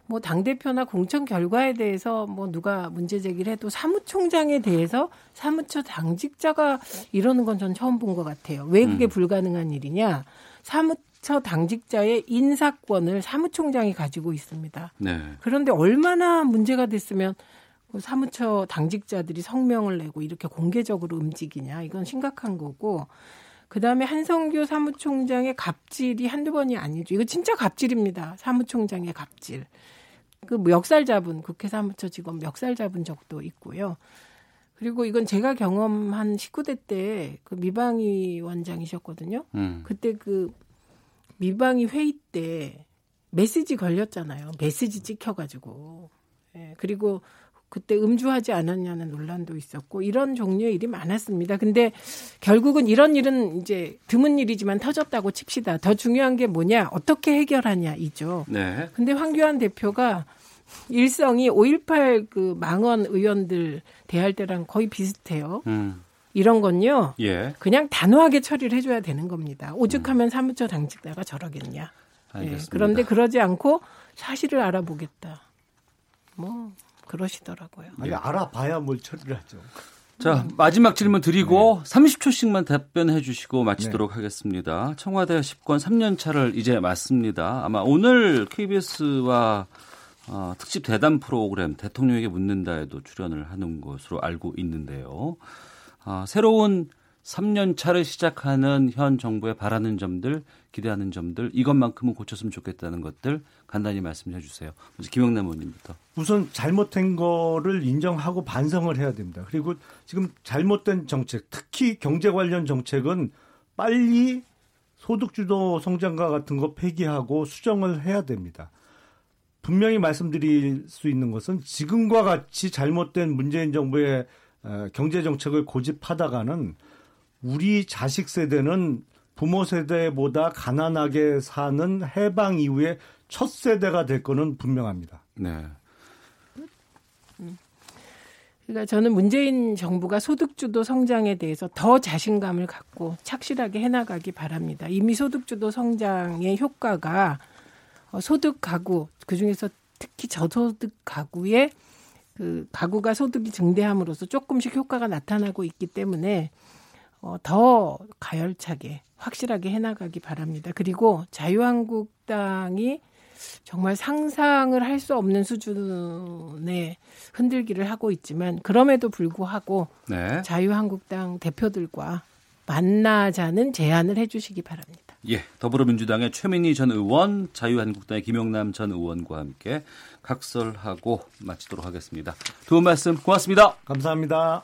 뭐 당대표나 공천 결과에 대해서 뭐 누가 문제 제기를 해도 사무총장에 대해서 사무처 당직자가 이러는 건 전 처음 본 것 같아요. 왜 그게 음. 불가능한 일이냐? 사무처 당직자의 인사권을 사무총장이 가지고 있습니다. 네. 그런데 얼마나 문제가 됐으면 그 사무처 당직자들이 성명을 내고 이렇게 공개적으로 움직이냐? 이건 심각한 거고. 그 다음에 한성규 사무총장의 갑질이 한두 번이 아니죠. 이거 진짜 갑질입니다. 사무총장의 갑질. 그 멱살 잡은 국회 사무처 직원 멱살 잡은 적도 있고요. 그리고 이건 제가 경험한 19대 때 그 미방위 원장이셨거든요. 음. 그때 그 미방위 회의 때 메시지 걸렸잖아요. 메시지 찍혀가지고. 예, 그리고 그때 음주하지 않았냐는 논란도 있었고 이런 종류의 일이 많았습니다. 근데 결국은 이런 일은 이제 드문 일이지만 터졌다고 칩시다. 더 중요한 게 뭐냐? 어떻게 해결하냐이죠. 네. 근데 황교안 대표가 일성이 5.18 그 망원 의원들 대할 때랑 거의 비슷해요. 음. 이런 건요. 예. 그냥 단호하게 처리를 해줘야 되는 겁니다. 오죽하면 음. 사무처 당직자가 저러겠냐. 예. 그런데 그러지 않고 사실을 알아보겠다. 뭐 그러시더라고요. 아니 알아봐야 뭘 처리를 하죠. 자, 마지막 질문 드리고 네. 30초씩만 답변해 주시고 마치도록 네. 하겠습니다. 청와대 10권 3년 차를 이제 맞습니다. 아마 오늘 KBS와 어, 특집 대담 프로그램 대통령에게 묻는다에도 출연을 하는 것으로 알고 있는데요. 어, 새로운 3년 차를 시작하는 현 정부에 바라는 점들, 기대하는 점들, 이것만큼은 고쳤으면 좋겠다는 것들 간단히 말씀해 주세요. 먼저 김영남 의원님부터. 우선 잘못된 거를 인정하고 반성을 해야 됩니다. 그리고 지금 잘못된 정책, 특히 경제 관련 정책은 빨리 소득주도 성장과 같은 거 폐기하고 수정을 해야 됩니다. 분명히 말씀드릴 수 있는 것은 지금과 같이 잘못된 문재인 정부의 어, 경제 정책을 고집하다가는 우리 자식 세대는 부모 세대보다 가난하게 사는 해방 이후에 첫 세대가 될 거는 분명합니다. 네. 그러니까 저는 문재인 정부가 소득주도 성장에 대해서 더 자신감을 갖고 착실하게 해나가기 바랍니다. 이미 소득주도 성장의 효과가 어, 소득 가구 그 중에서 특히 저소득 가구의 그 가구가 소득이 증대함으로써 조금씩 효과가 나타나고 있기 때문에 어, 더 가열차게 확실하게 해나가기 바랍니다. 그리고 자유한국당이 정말 상상을 할 수 없는 수준의 흔들기를 하고 있지만 그럼에도 불구하고 네. 자유한국당 대표들과 만나자는 제안을 해주시기 바랍니다. 예, 더불어민주당의 최민희 전 의원, 자유한국당의 김영남 전 의원과 함께 각설하고 마치도록 하겠습니다. 두 분 말씀 고맙습니다. 감사합니다.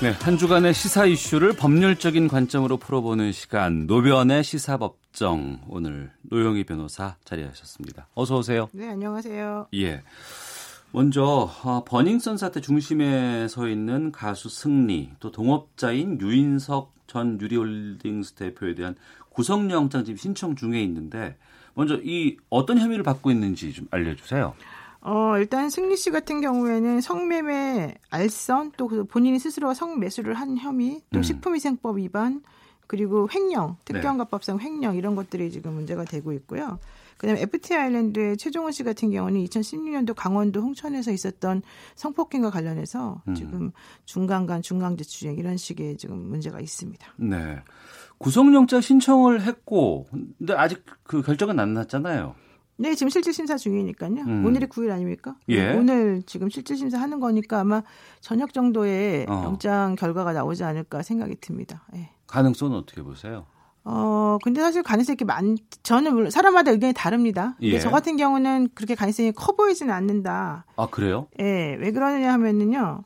네, 한 주간의 시사 이슈를 법률적인 관점으로 풀어보는 시간 노변의 시사법정 오늘 노영희 변호사 자리하셨습니다. 어서 오세요. 네, 안녕하세요. 예. 먼저 어, 버닝썬 사태 중심에 서 있는 가수 승리 또 동업자인 유인석 전 유리홀딩스 대표에 대한 구속영장 지금 신청 중에 있는데 먼저 이 어떤 혐의를 받고 있는지 좀 알려주세요. 어, 일단 승리 씨 같은 경우에는 성매매, 알선, 또그 본인이 스스로 성매수를 한 혐의, 또 음. 식품위생법 위반, 그리고 횡령, 특경가법상 횡령 이런 것들이 지금 문제가 되고 있고요. 그다음에 FT 아일랜드의 최종원 씨 같은 경우는 2016년도 강원도 홍천에서 있었던 성폭행과 관련해서 음. 지금 중간간 중강제추행 이런 식의 지금 문제가 있습니다. 네. 구속영장 신청을 했고 근데 아직 그 결정은 안 났잖아요. 네, 지금 실질 심사 중이니까요. 음. 오늘이 9일 아닙니까? 예. 오늘 지금 실질 심사 하는 거니까 아마 저녁 정도에 어. 영장 결과가 나오지 않을까 생각이 듭니다. 예. 가능성은 어떻게 보세요? 어, 근데 사실 가능성이 이렇게 많, 저는 물론 사람마다 의견이 다릅니다. 예. 저 같은 경우는 그렇게 가능성이 커 보이지는 않는다. 아, 그래요? 예. 왜 그러느냐 하면은요.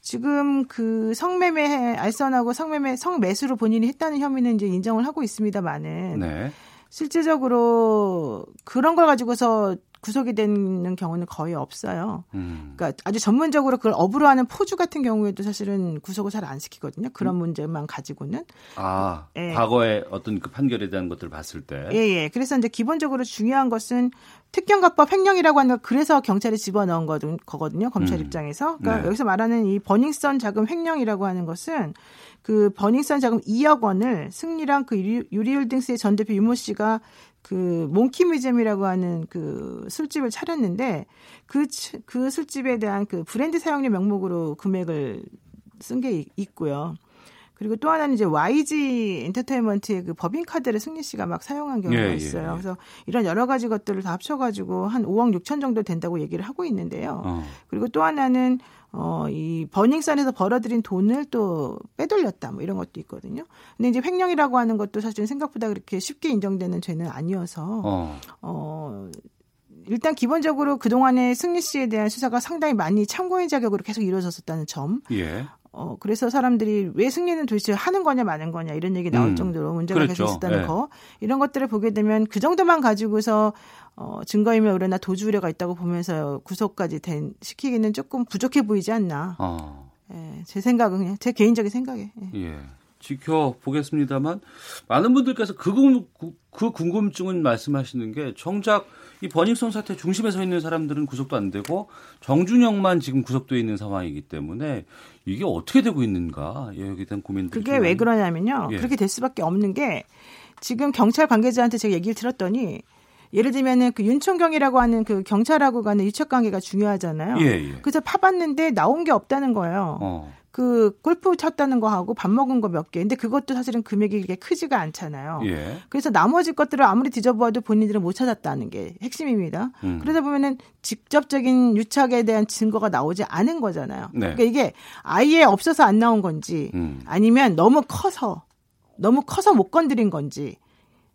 지금 그 성매매 알선하고 성매매 성매수로 본인이 했다는 혐의는 이제 인정을 하고 있습니다만은 네. 실제적으로 그런 걸 가지고서 구속이 되는 경우는 거의 없어요. 음. 그러니까 아주 전문적으로 그걸 업으로 하는 포주 같은 경우에도 사실은 구속을 잘 안 시키거든요. 그런 음. 문제만 가지고는. 아, 예. 과거에 어떤 그 판결에 대한 것들을 봤을 때. 예, 예. 그래서 이제 기본적으로 중요한 것은 특경가법 횡령이라고 하는 거 그래서 경찰이 집어넣은 거거든요. 검찰 음. 입장에서. 그러니까 네. 여기서 말하는 이 버닝썬 자금 횡령이라고 하는 것은 그 버닝썬 자금 2억 원을 승리랑 그 유리홀딩스의 전 대표 유모 씨가 그 몽키 뮤지엄이라고 하는 그 술집을 차렸는데 그, 그 술집에 대한 그 브랜드 사용료 명목으로 금액을 쓴 게 있고요. 그리고 또 하나는 이제 YG 엔터테인먼트의 그 법인 카드를 승리 씨가 막 사용한 경우가 예, 있어요. 예, 예. 그래서 이런 여러 가지 것들을 다 합쳐가지고 한 5억 6천 정도 된다고 얘기를 하고 있는데요. 어. 그리고 또 하나는 어, 이 버닝썬에서 벌어들인 돈을 또 빼돌렸다 뭐 이런 것도 있거든요. 근데 이제 횡령이라고 하는 것도 사실 생각보다 그렇게 쉽게 인정되는 죄는 아니어서 어, 어 일단 기본적으로 그동안의 승리 씨에 대한 수사가 상당히 많이 참고인 자격으로 계속 이루어졌었다는 점. 예. 어, 그래서 사람들이 왜 승리는 도대체 하는 거냐 마는 거냐 이런 얘기 나올 음, 정도로 문제가 그렇죠. 계속 있었다는 네. 거 이런 것들을 보게 되면 그 정도만 가지고서 어, 증거인멸 우려나 도주 우려가 있다고 보면서 구속까지 된 시키기는 조금 부족해 보이지 않나. 어. 예, 제 생각은 그냥 제 개인적인 생각에. 예. 예. 지켜보겠습니다만 많은 분들께서 그, 그 궁금증은 말씀하시는 게 정작 이 버닝썬 사태 중심에 서 있는 사람들은 구속도 안 되고 정준영만 지금 구속돼 있는 상황이기 때문에 이게 어떻게 되고 있는가 여기에 대한 고민들이 그게 왜 그러냐면요 예. 그렇게 될 수밖에 없는 게 지금 경찰 관계자한테 제가 얘기를 들었더니 예를 들면은 그 윤총경이라고 하는 그 경찰하고 가는 유착 관계가 중요하잖아요. 예, 예. 그래서 파봤는데 나온 게 없다는 거예요. 어. 그 골프 쳤다는 거 하고 밥 먹은 거 몇 개. 근데 그것도 사실은 금액이 그렇게 크지가 않잖아요. 예. 그래서 나머지 것들을 아무리 뒤져보아도 본인들은 못 찾았다는 게 핵심입니다. 음. 그러다 보면은 직접적인 유착에 대한 증거가 나오지 않은 거잖아요. 네. 그러니까 이게 아예 없어서 안 나온 건지 음. 아니면 너무 커서 너무 커서 못 건드린 건지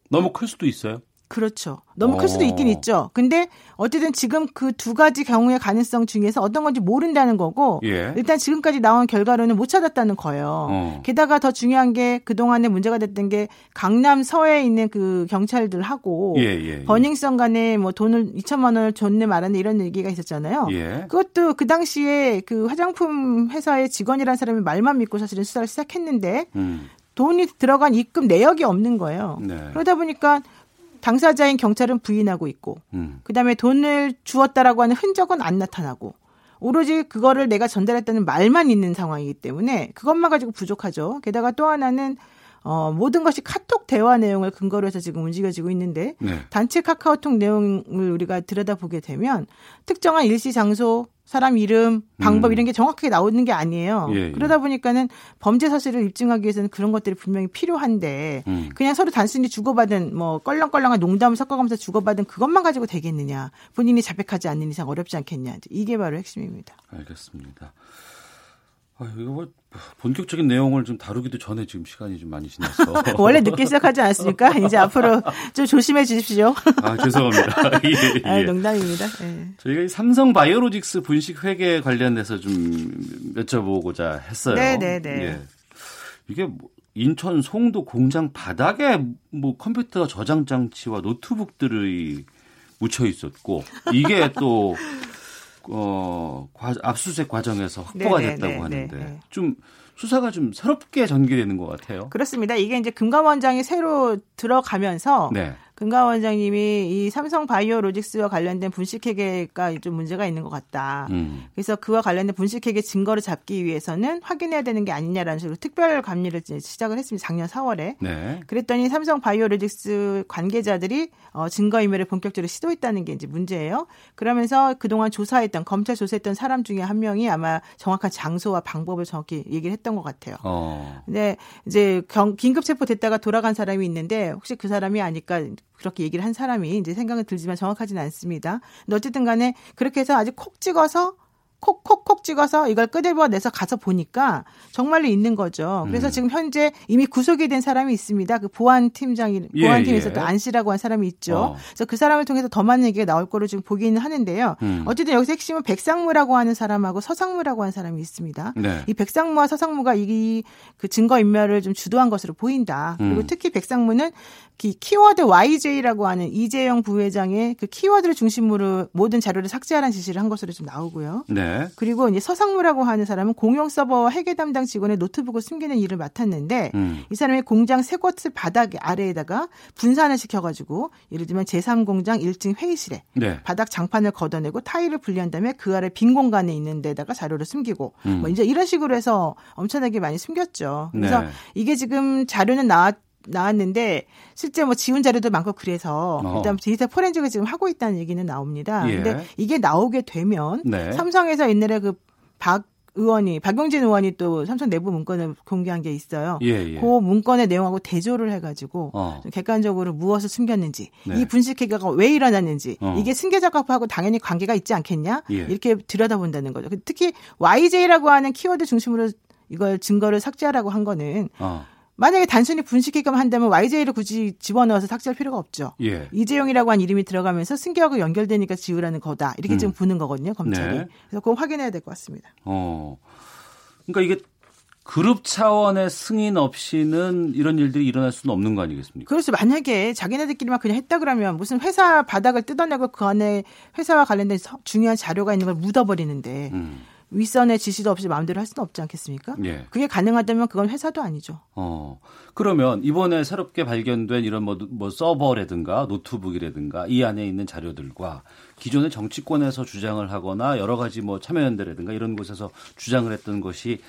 너무 클 수도 있어요. 그렇죠. 너무 클 수도 있긴 어. 있죠. 근데 어쨌든 지금 그 두 가지 경우의 가능성 중에서 어떤 건지 모른다는 거고 예. 일단 지금까지 나온 결과로는 못 찾았다는 거예요. 어. 게다가 더 중요한 게 그동안에 문제가 됐던 게 강남 서해에 있는 그 경찰들하고 예, 예, 예. 버닝썬 간에 뭐 돈을 2천만 원을 줬네 말았네 이런 얘기가 있었잖아요. 예. 그것도 그 당시에 그 화장품 회사의 직원이라는 사람이 말만 믿고 사실은 수사를 시작했는데 음. 돈이 들어간 입금 내역이 없는 거예요. 네. 그러다 보니까 당사자인 경찰은 부인하고 있고 음. 그다음에 돈을 주었다라고 하는 흔적은 안 나타나고 오로지 그거를 내가 전달했다는 말만 있는 상황이기 때문에 그것만 가지고 부족하죠. 게다가 또 하나는 어, 모든 것이 카톡 대화 내용을 근거로 해서 지금 움직여지고 있는데 네. 단체 카카오톡 내용을 우리가 들여다보게 되면 특정한 일시 장소 사람 이름, 방법 음. 이런 게 정확하게 나오는 게 아니에요. 예, 예. 그러다 보니까는 범죄 사실을 입증하기 위해서는 그런 것들이 분명히 필요한데 음. 그냥 서로 단순히 주고받은 뭐 껄렁껄렁한 농담을 섞어가면서 주고받은 그것만 가지고 되겠느냐. 본인이 자백하지 않는 이상 어렵지 않겠냐. 이게 바로 핵심입니다. 알겠습니다. 아, 이거 뭐 본격적인 내용을 좀 다루기도 전에 지금 시간이 좀 많이 지났어. <laughs> 원래 늦게 시작하지 않습니까? <laughs> 이제 앞으로 좀 조심해 주십시오. 아, 죄송합니다. 예, <laughs> 예. 아, 농담입니다. 예. 저희가 이 삼성 바이오로직스 분식 회계 관련해서 좀 여쭤보고자 했어요. 네 네네. 네, 네. 예. 이게 뭐 인천 송도 공장 바닥에 뭐 컴퓨터 저장 장치와 노트북들이 묻혀 있었고 이게 또 어, 과, 압수수색 과정에서 확보가 네네, 됐다고 네, 하는데 네, 좀 수사가 좀 새롭게 전개되는 것 같아요. 그렇습니다. 이게 이제 금감원장이 새로 들어가면서 네. 금가 원장님이 이 삼성 바이오로직스와 관련된 분식회계가 좀 문제가 있는 것 같다. 음. 그래서 그와 관련된 분식회계 증거를 잡기 위해서는 확인해야 되는 게 아니냐라는 식으로 특별 감리를 시작을 했습니다. 작년 4월에. 네. 그랬더니 삼성 바이오로직스 관계자들이 어, 증거인멸을 본격적으로 시도했다는 게 이제 문제예요. 그러면서 그동안 조사했던 검찰 조사했던 사람 중에 한 명이 아마 정확한 장소와 방법을 정확히 얘기를 했던 것 같아요. 어. 근데 이제 경, 긴급 체포됐다가 돌아간 사람이 있는데 혹시 그 사람이 아닐까 그렇게 얘기를 한 사람이 이제 생각은 들지만 정확하지는 않습니다. 근데 어쨌든 간에 그렇게 해서 아주 콕 찍어서 콕콕콕 찍어서 이걸 끄집어내서 가서 보니까 정말로 있는 거죠. 그래서 음. 지금 현재 이미 구속이 된 사람이 있습니다. 그 보안 팀장이 예, 보안팀에서 예, 예. 또 안씨라고 한 사람이 있죠. 어. 그래서 그 사람을 통해서 더 많은 얘기가 나올 거로 지금 보기는 하는데요. 음. 어쨌든 여기서 핵심은 백상무라고 하는 사람하고 서상무라고 하는 사람이 있습니다. 네. 이 백상무와 서상무가 이 그 증거 인멸을 좀 주도한 것으로 보인다. 그리고 음. 특히 백상무는 키워드 JY라고 하는 이재용 부회장의 그 키워드를 중심으로 모든 자료를 삭제하라는 지시를 한 것으로 좀 나오고요. 네. 그리고 이제 서상무라고 하는 사람은 공용 서버와 회계 담당 직원의 노트북을 숨기는 일을 맡았는데 음. 이 사람이 공장 세 곳을 바닥 아래에다가 분산을 시켜가지고 예를 들면 제3공장 1층 회의실에 네. 바닥 장판을 걷어내고 타일을 분리한 다음에 그 아래 빈 공간에 있는 데다가 자료를 숨기고 음. 뭐 이제 이런 식으로 해서 엄청나게 많이 숨겼죠. 그래서 네. 이게 지금 자료는 나왔 나왔는데 실제 뭐 지운 자료도 많고 그래서 어. 일단 데이터 포렌식을 지금 하고 있다는 얘기는 나옵니다. 예. 근데 이게 나오게 되면 네. 삼성에서 옛날에 그박 의원이 박용진 의원이 또 삼성 내부 문건을 공개한 게 있어요. 예, 예. 그 문건의 내용하고 대조를 해가지고 어. 객관적으로 무엇을 숨겼는지 네. 이 분식 회계가 왜 일어났는지 어. 이게 승계작업하고 당연히 관계가 있지 않겠냐 예. 이렇게 들여다본다는 거죠. 특히 YJ라고 하는 키워드 중심으로 이걸 증거를 삭제하라고 한 거는 어. 만약에 단순히 분식회계만 한다면 YJ를 굳이 집어넣어서 삭제할 필요가 없죠. 예. 이재용이라고 한 이름이 들어가면서 승계하고 연결되니까 지우라는 거다. 이렇게 음. 지금 보는 거거든요, 검찰이. 네. 그래서 그거 확인해야 될 것 같습니다. 어. 그러니까 이게 그룹 차원의 승인 없이는 이런 일들이 일어날 수는 없는 거 아니겠습니까? 그렇죠. 만약에 자기네들끼리만 그냥 했다 그러면 무슨 회사 바닥을 뜯어내고 그 안에 회사와 관련된 중요한 자료가 있는 걸 묻어버리는데 음. 윗선의 지시도 없이 마음대로 할 수는 없지 않겠습니까? 예. 그게 가능하다면 그건 회사도 아니죠. 어. 그러면 이번에 새롭게 발견된 이런 뭐, 뭐 서버라든가 노트북이라든가 이 안에 있는 자료들과 기존의 정치권에서 주장을 하거나 여러 가지 뭐 참여연대라든가 이런 곳에서 주장을 했던 것이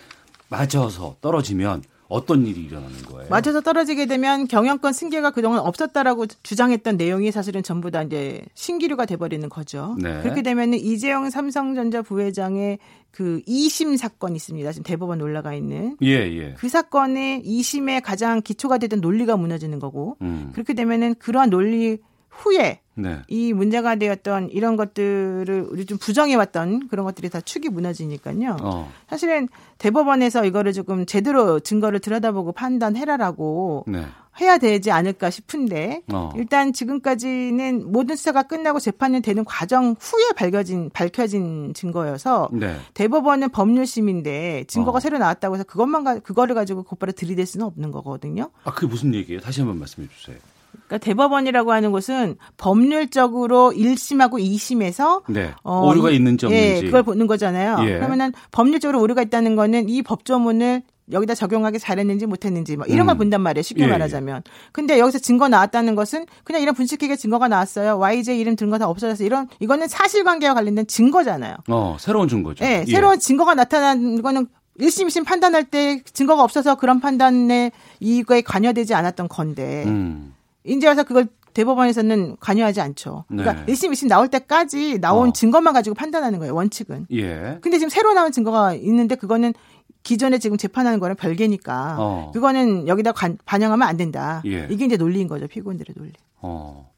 맞아서 떨어지면 어떤 일이 일어나는 거예요? 맞아서 떨어지게 되면 경영권 승계가 그동안 없었다라고 주장했던 내용이 사실은 전부 다 이제 신기류가 돼버리는 거죠. 네. 그렇게 되면은 이재용 삼성전자 부회장의 그 2심 사건이 있습니다. 지금 대법원 올라가 있는. 예, 예. 그 사건의 2심의 가장 기초가 되던 논리가 무너지는 거고. 음. 그렇게 되면은 그러한 논리 후에 네. 이 문제가 되었던 이런 것들을 우리 좀 부정해왔던 그런 것들이 다 축이 무너지니까요. 어. 사실은 대법원에서 이거를 조금 제대로 증거를 들여다보고 판단해라라고 네. 해야 되지 않을까 싶은데 어. 일단 지금까지는 모든 수사가 끝나고 재판이 되는 과정 후에 밝혀진 밝혀진 증거여서 네. 대법원은 법률심인데 증거가 어. 새로 나왔다고 해서 그것만 가, 그거를 가지고 곧바로 들이댈 수는 없는 거거든요. 아 그게 무슨 얘기예요? 다시 한번 말씀해 주세요. 그러니까 대법원이라고 하는 곳은 법률적으로 1심하고 2심에서 네. 어, 오류가 있는지 없는지 예, 그걸 보는 거잖아요. 예. 그러면은 법률적으로 오류가 있다는 거는 이 법조문을 여기다 적용하기 잘했는지 못했는지 뭐 이런 걸 음. 본단 말이에요. 쉽게 예, 예. 말하자면. 근데 여기서 증거 나왔다는 것은 그냥 이런 분식회계 증거가 나왔어요. YJ 이름 든 거 다 없어져서 이런 이거는 사실관계와 관련된 증거잖아요. 어, 새로운 증거죠. 네, 새로운 증거가 나타난 거는 1심, 2심 판단할 때 증거가 없어서 그런 판단에 이거에 관여되지 않았던 건데. 음. 이제 와서 그걸 대법원에서는 관여하지 않죠. 그러니까 네. 1심, 2심 나올 때까지 나온 어. 증거만 가지고 판단하는 거예요, 원칙은. 예. 근데 지금 새로 나온 증거가 있는데 그거는 기존에 지금 재판하는 거랑 별개니까 어. 그거는 여기다 관, 반영하면 안 된다. 예. 이게 이제 논리인 거죠, 피고인들의 논리. 어.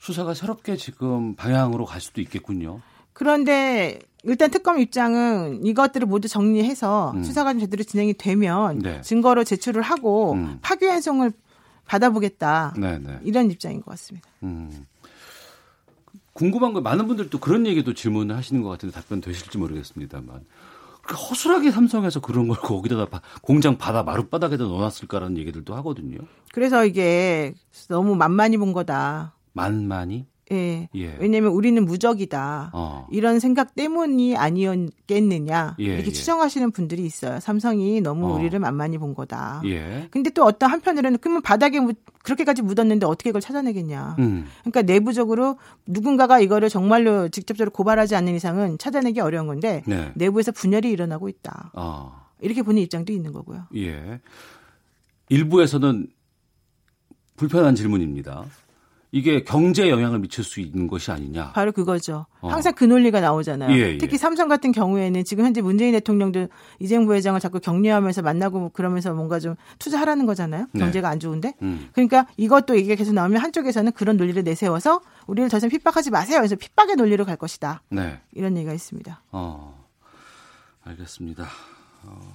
수사가 새롭게 지금 방향으로 갈 수도 있겠군요. 그런데 일단 특검 입장은 이것들을 모두 정리해서 음. 수사가 좀 제대로 진행이 되면 네. 증거로 제출을 하고 음. 파기환송을 받아보겠다. 네네. 네. 이런 입장인 것 같습니다. 음. 궁금한 거 많은 분들도 그런 얘기도 질문을 하시는 것 같은데 답변 되실지 모르겠습니다만 허술하게 삼성에서 그런 걸 거기다가 공장 바다 마룻바닥에다 넣어놨을까라는 얘기들도 하거든요. 그래서 이게 너무 만만히 본 거다. 만만히? 예. 예. 왜냐하면 우리는 무적이다. 어. 이런 생각 때문이 아니었겠느냐 예, 이렇게 예. 추정하시는 분들이 있어요. 삼성이 너무 어. 우리를 만만히 본 거다. 예. 근데 또 어떤 한편으로는 그러면 바닥에 묻, 그렇게까지 묻었는데 어떻게 이걸 찾아내겠냐. 음. 그러니까 내부적으로 누군가가 이거를 정말로 직접적으로 고발하지 않는 이상은 찾아내기 어려운 건데 네. 내부에서 분열이 일어나고 있다. 어. 이렇게 보는 입장도 있는 거고요. 예. 일부에서는 불편한 질문입니다. 이게 경제에 영향을 미칠 수 있는 것이 아니냐. 바로 그거죠. 어. 항상 그 논리가 나오잖아요. 예, 예. 특히 삼성 같은 경우에는 지금 현재 문재인 대통령도 이재용 부회장을 자꾸 격려하면서 만나고 그러면서 뭔가 좀 투자하라는 거잖아요. 네. 경제가 네. 안 좋은데. 음. 그러니까 이것도 얘기가 계속 나오면 한쪽에서는 그런 논리를 내세워서 우리를 더 이상 핍박하지 마세요. 그래서 핍박의 논리로 갈 것이다. 네. 이런 얘기가 있습니다. 어. 알겠습니다. 어.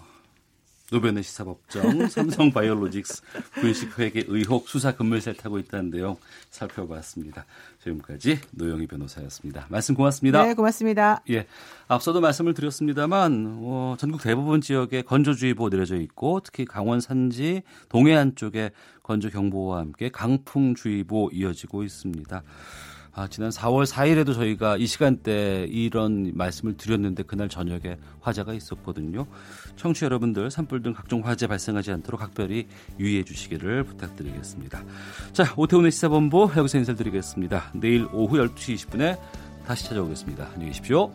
노변의 시사법정 <laughs> 삼성바이오로직스 분식회계 의혹 수사 금물살 타고 있다는 내용 살펴봤습니다. 지금까지 노영희 변호사였습니다. 말씀 고맙습니다. 네, 고맙습니다. 예, 앞서도 말씀을 드렸습니다만 어, 전국 대부분 지역에 건조주의보 내려져 있고 특히 강원 산지 동해안 쪽에 건조 경보와 함께 강풍주의보 이어지고 있습니다. 아, 지난 4월 4일에도 저희가 이 시간대 이런 말씀을 드렸는데 그날 저녁에 화재가 있었거든요. 청취 여러분들 산불 등 각종 화재 발생하지 않도록 각별히 유의해 주시기를 부탁드리겠습니다. 자, 오태훈의 시사본부 여기서 인사드리겠습니다. 내일 오후 12시 20분에 다시 찾아오겠습니다. 안녕히 계십시오.